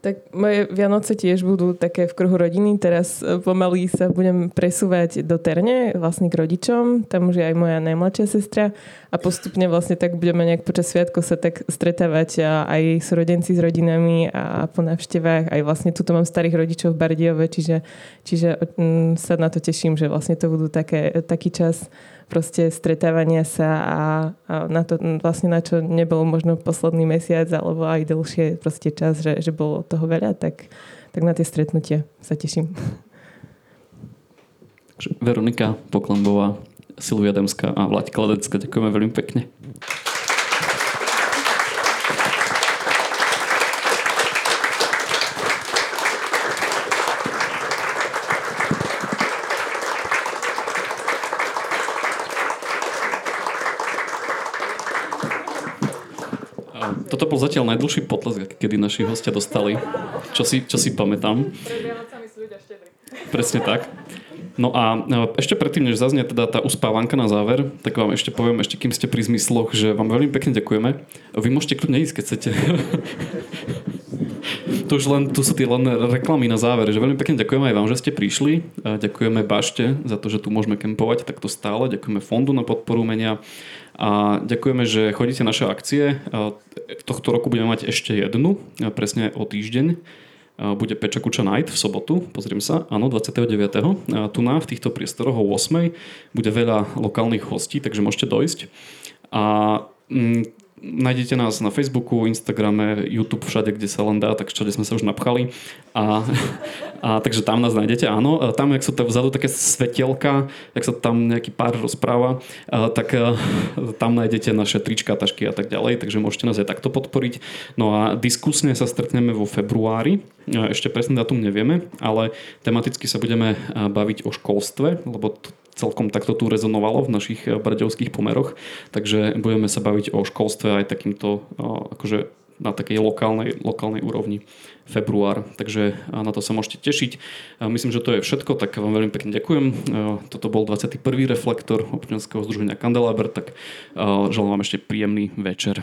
Tak moje Vianoce tiež budú také v kruhu rodiny. Teraz e, pomaly sa budem presúvať do Terne, vlastne k rodičom. Tam už je aj moja najmladšia sestra. A postupne vlastne tak budeme nejak počas sviatku sa tak stretávať aj s rodenci, s rodinami a po návštevách. Aj vlastne tuto mám starých rodičov v Bardiove, čiže, čiže mm, sa na to teším, že vlastne to budú také, taký čas proste stretávania sa a, a na to vlastne na čo nebolo možno posledný mesiac alebo aj dlhšie proste čas, že, že bolo toho veľa, tak, tak na tie stretnutia sa teším. Veronika Poklambová, Silvia Demská a Vlaď Kladecka, ďakujeme veľmi pekne. Toto bol zatiaľ najdlhší potlesk, kedy naši hostia dostali. Čo si, čo si pamätám. Presne tak. No a e, ešte predtým, než zaznie teda tá uspávanka na záver, tak vám ešte poviem, ešte kým ste pri zmysloch, že vám veľmi pekne ďakujeme. Vy môžete kľudne ísť, keď chcete. to už len, tu sú tie len reklamy na záver, že veľmi pekne ďakujeme aj vám, že ste prišli. A ďakujeme Bašte za to, že tu môžeme kempovať takto stále. Ďakujeme Fondu na podporu umenia. A ďakujeme, že chodíte naše akcie. Tohto roku budeme mať ešte jednu, presne o týždeň bude Peča Kuča Night v sobotu, pozriem sa, áno, 29. A tu na v týchto priestoroch o 8. bude veľa lokálnych hostí, takže môžete dojsť. A mm, nájdete nás na Facebooku, Instagrame, YouTube, všade, kde sa len dá, tak všade sme sa už napchali. A, a takže tam nás nájdete, áno. A tam, jak sú tam vzadu také svetelka, jak sa tam nejaký pár rozpráva, a, tak a, tam nájdete naše trička, tašky a tak ďalej, takže môžete nás aj takto podporiť. No a diskusne sa stretneme vo februári, ešte presný datum nevieme, ale tematicky sa budeme baviť o školstve, lebo celkom takto tu rezonovalo v našich eh, brdovských pomeroch, takže budeme sa baviť o školstve aj takýmto eh, akože na takej lokálnej, lokálnej úrovni február. Takže eh, na to sa môžete tešiť. Myslím, že to je všetko, tak vám veľmi pekne ďakujem. Toto bol 21. reflektor občianského združenia Kandelaber, tak želám vám ešte príjemný večer.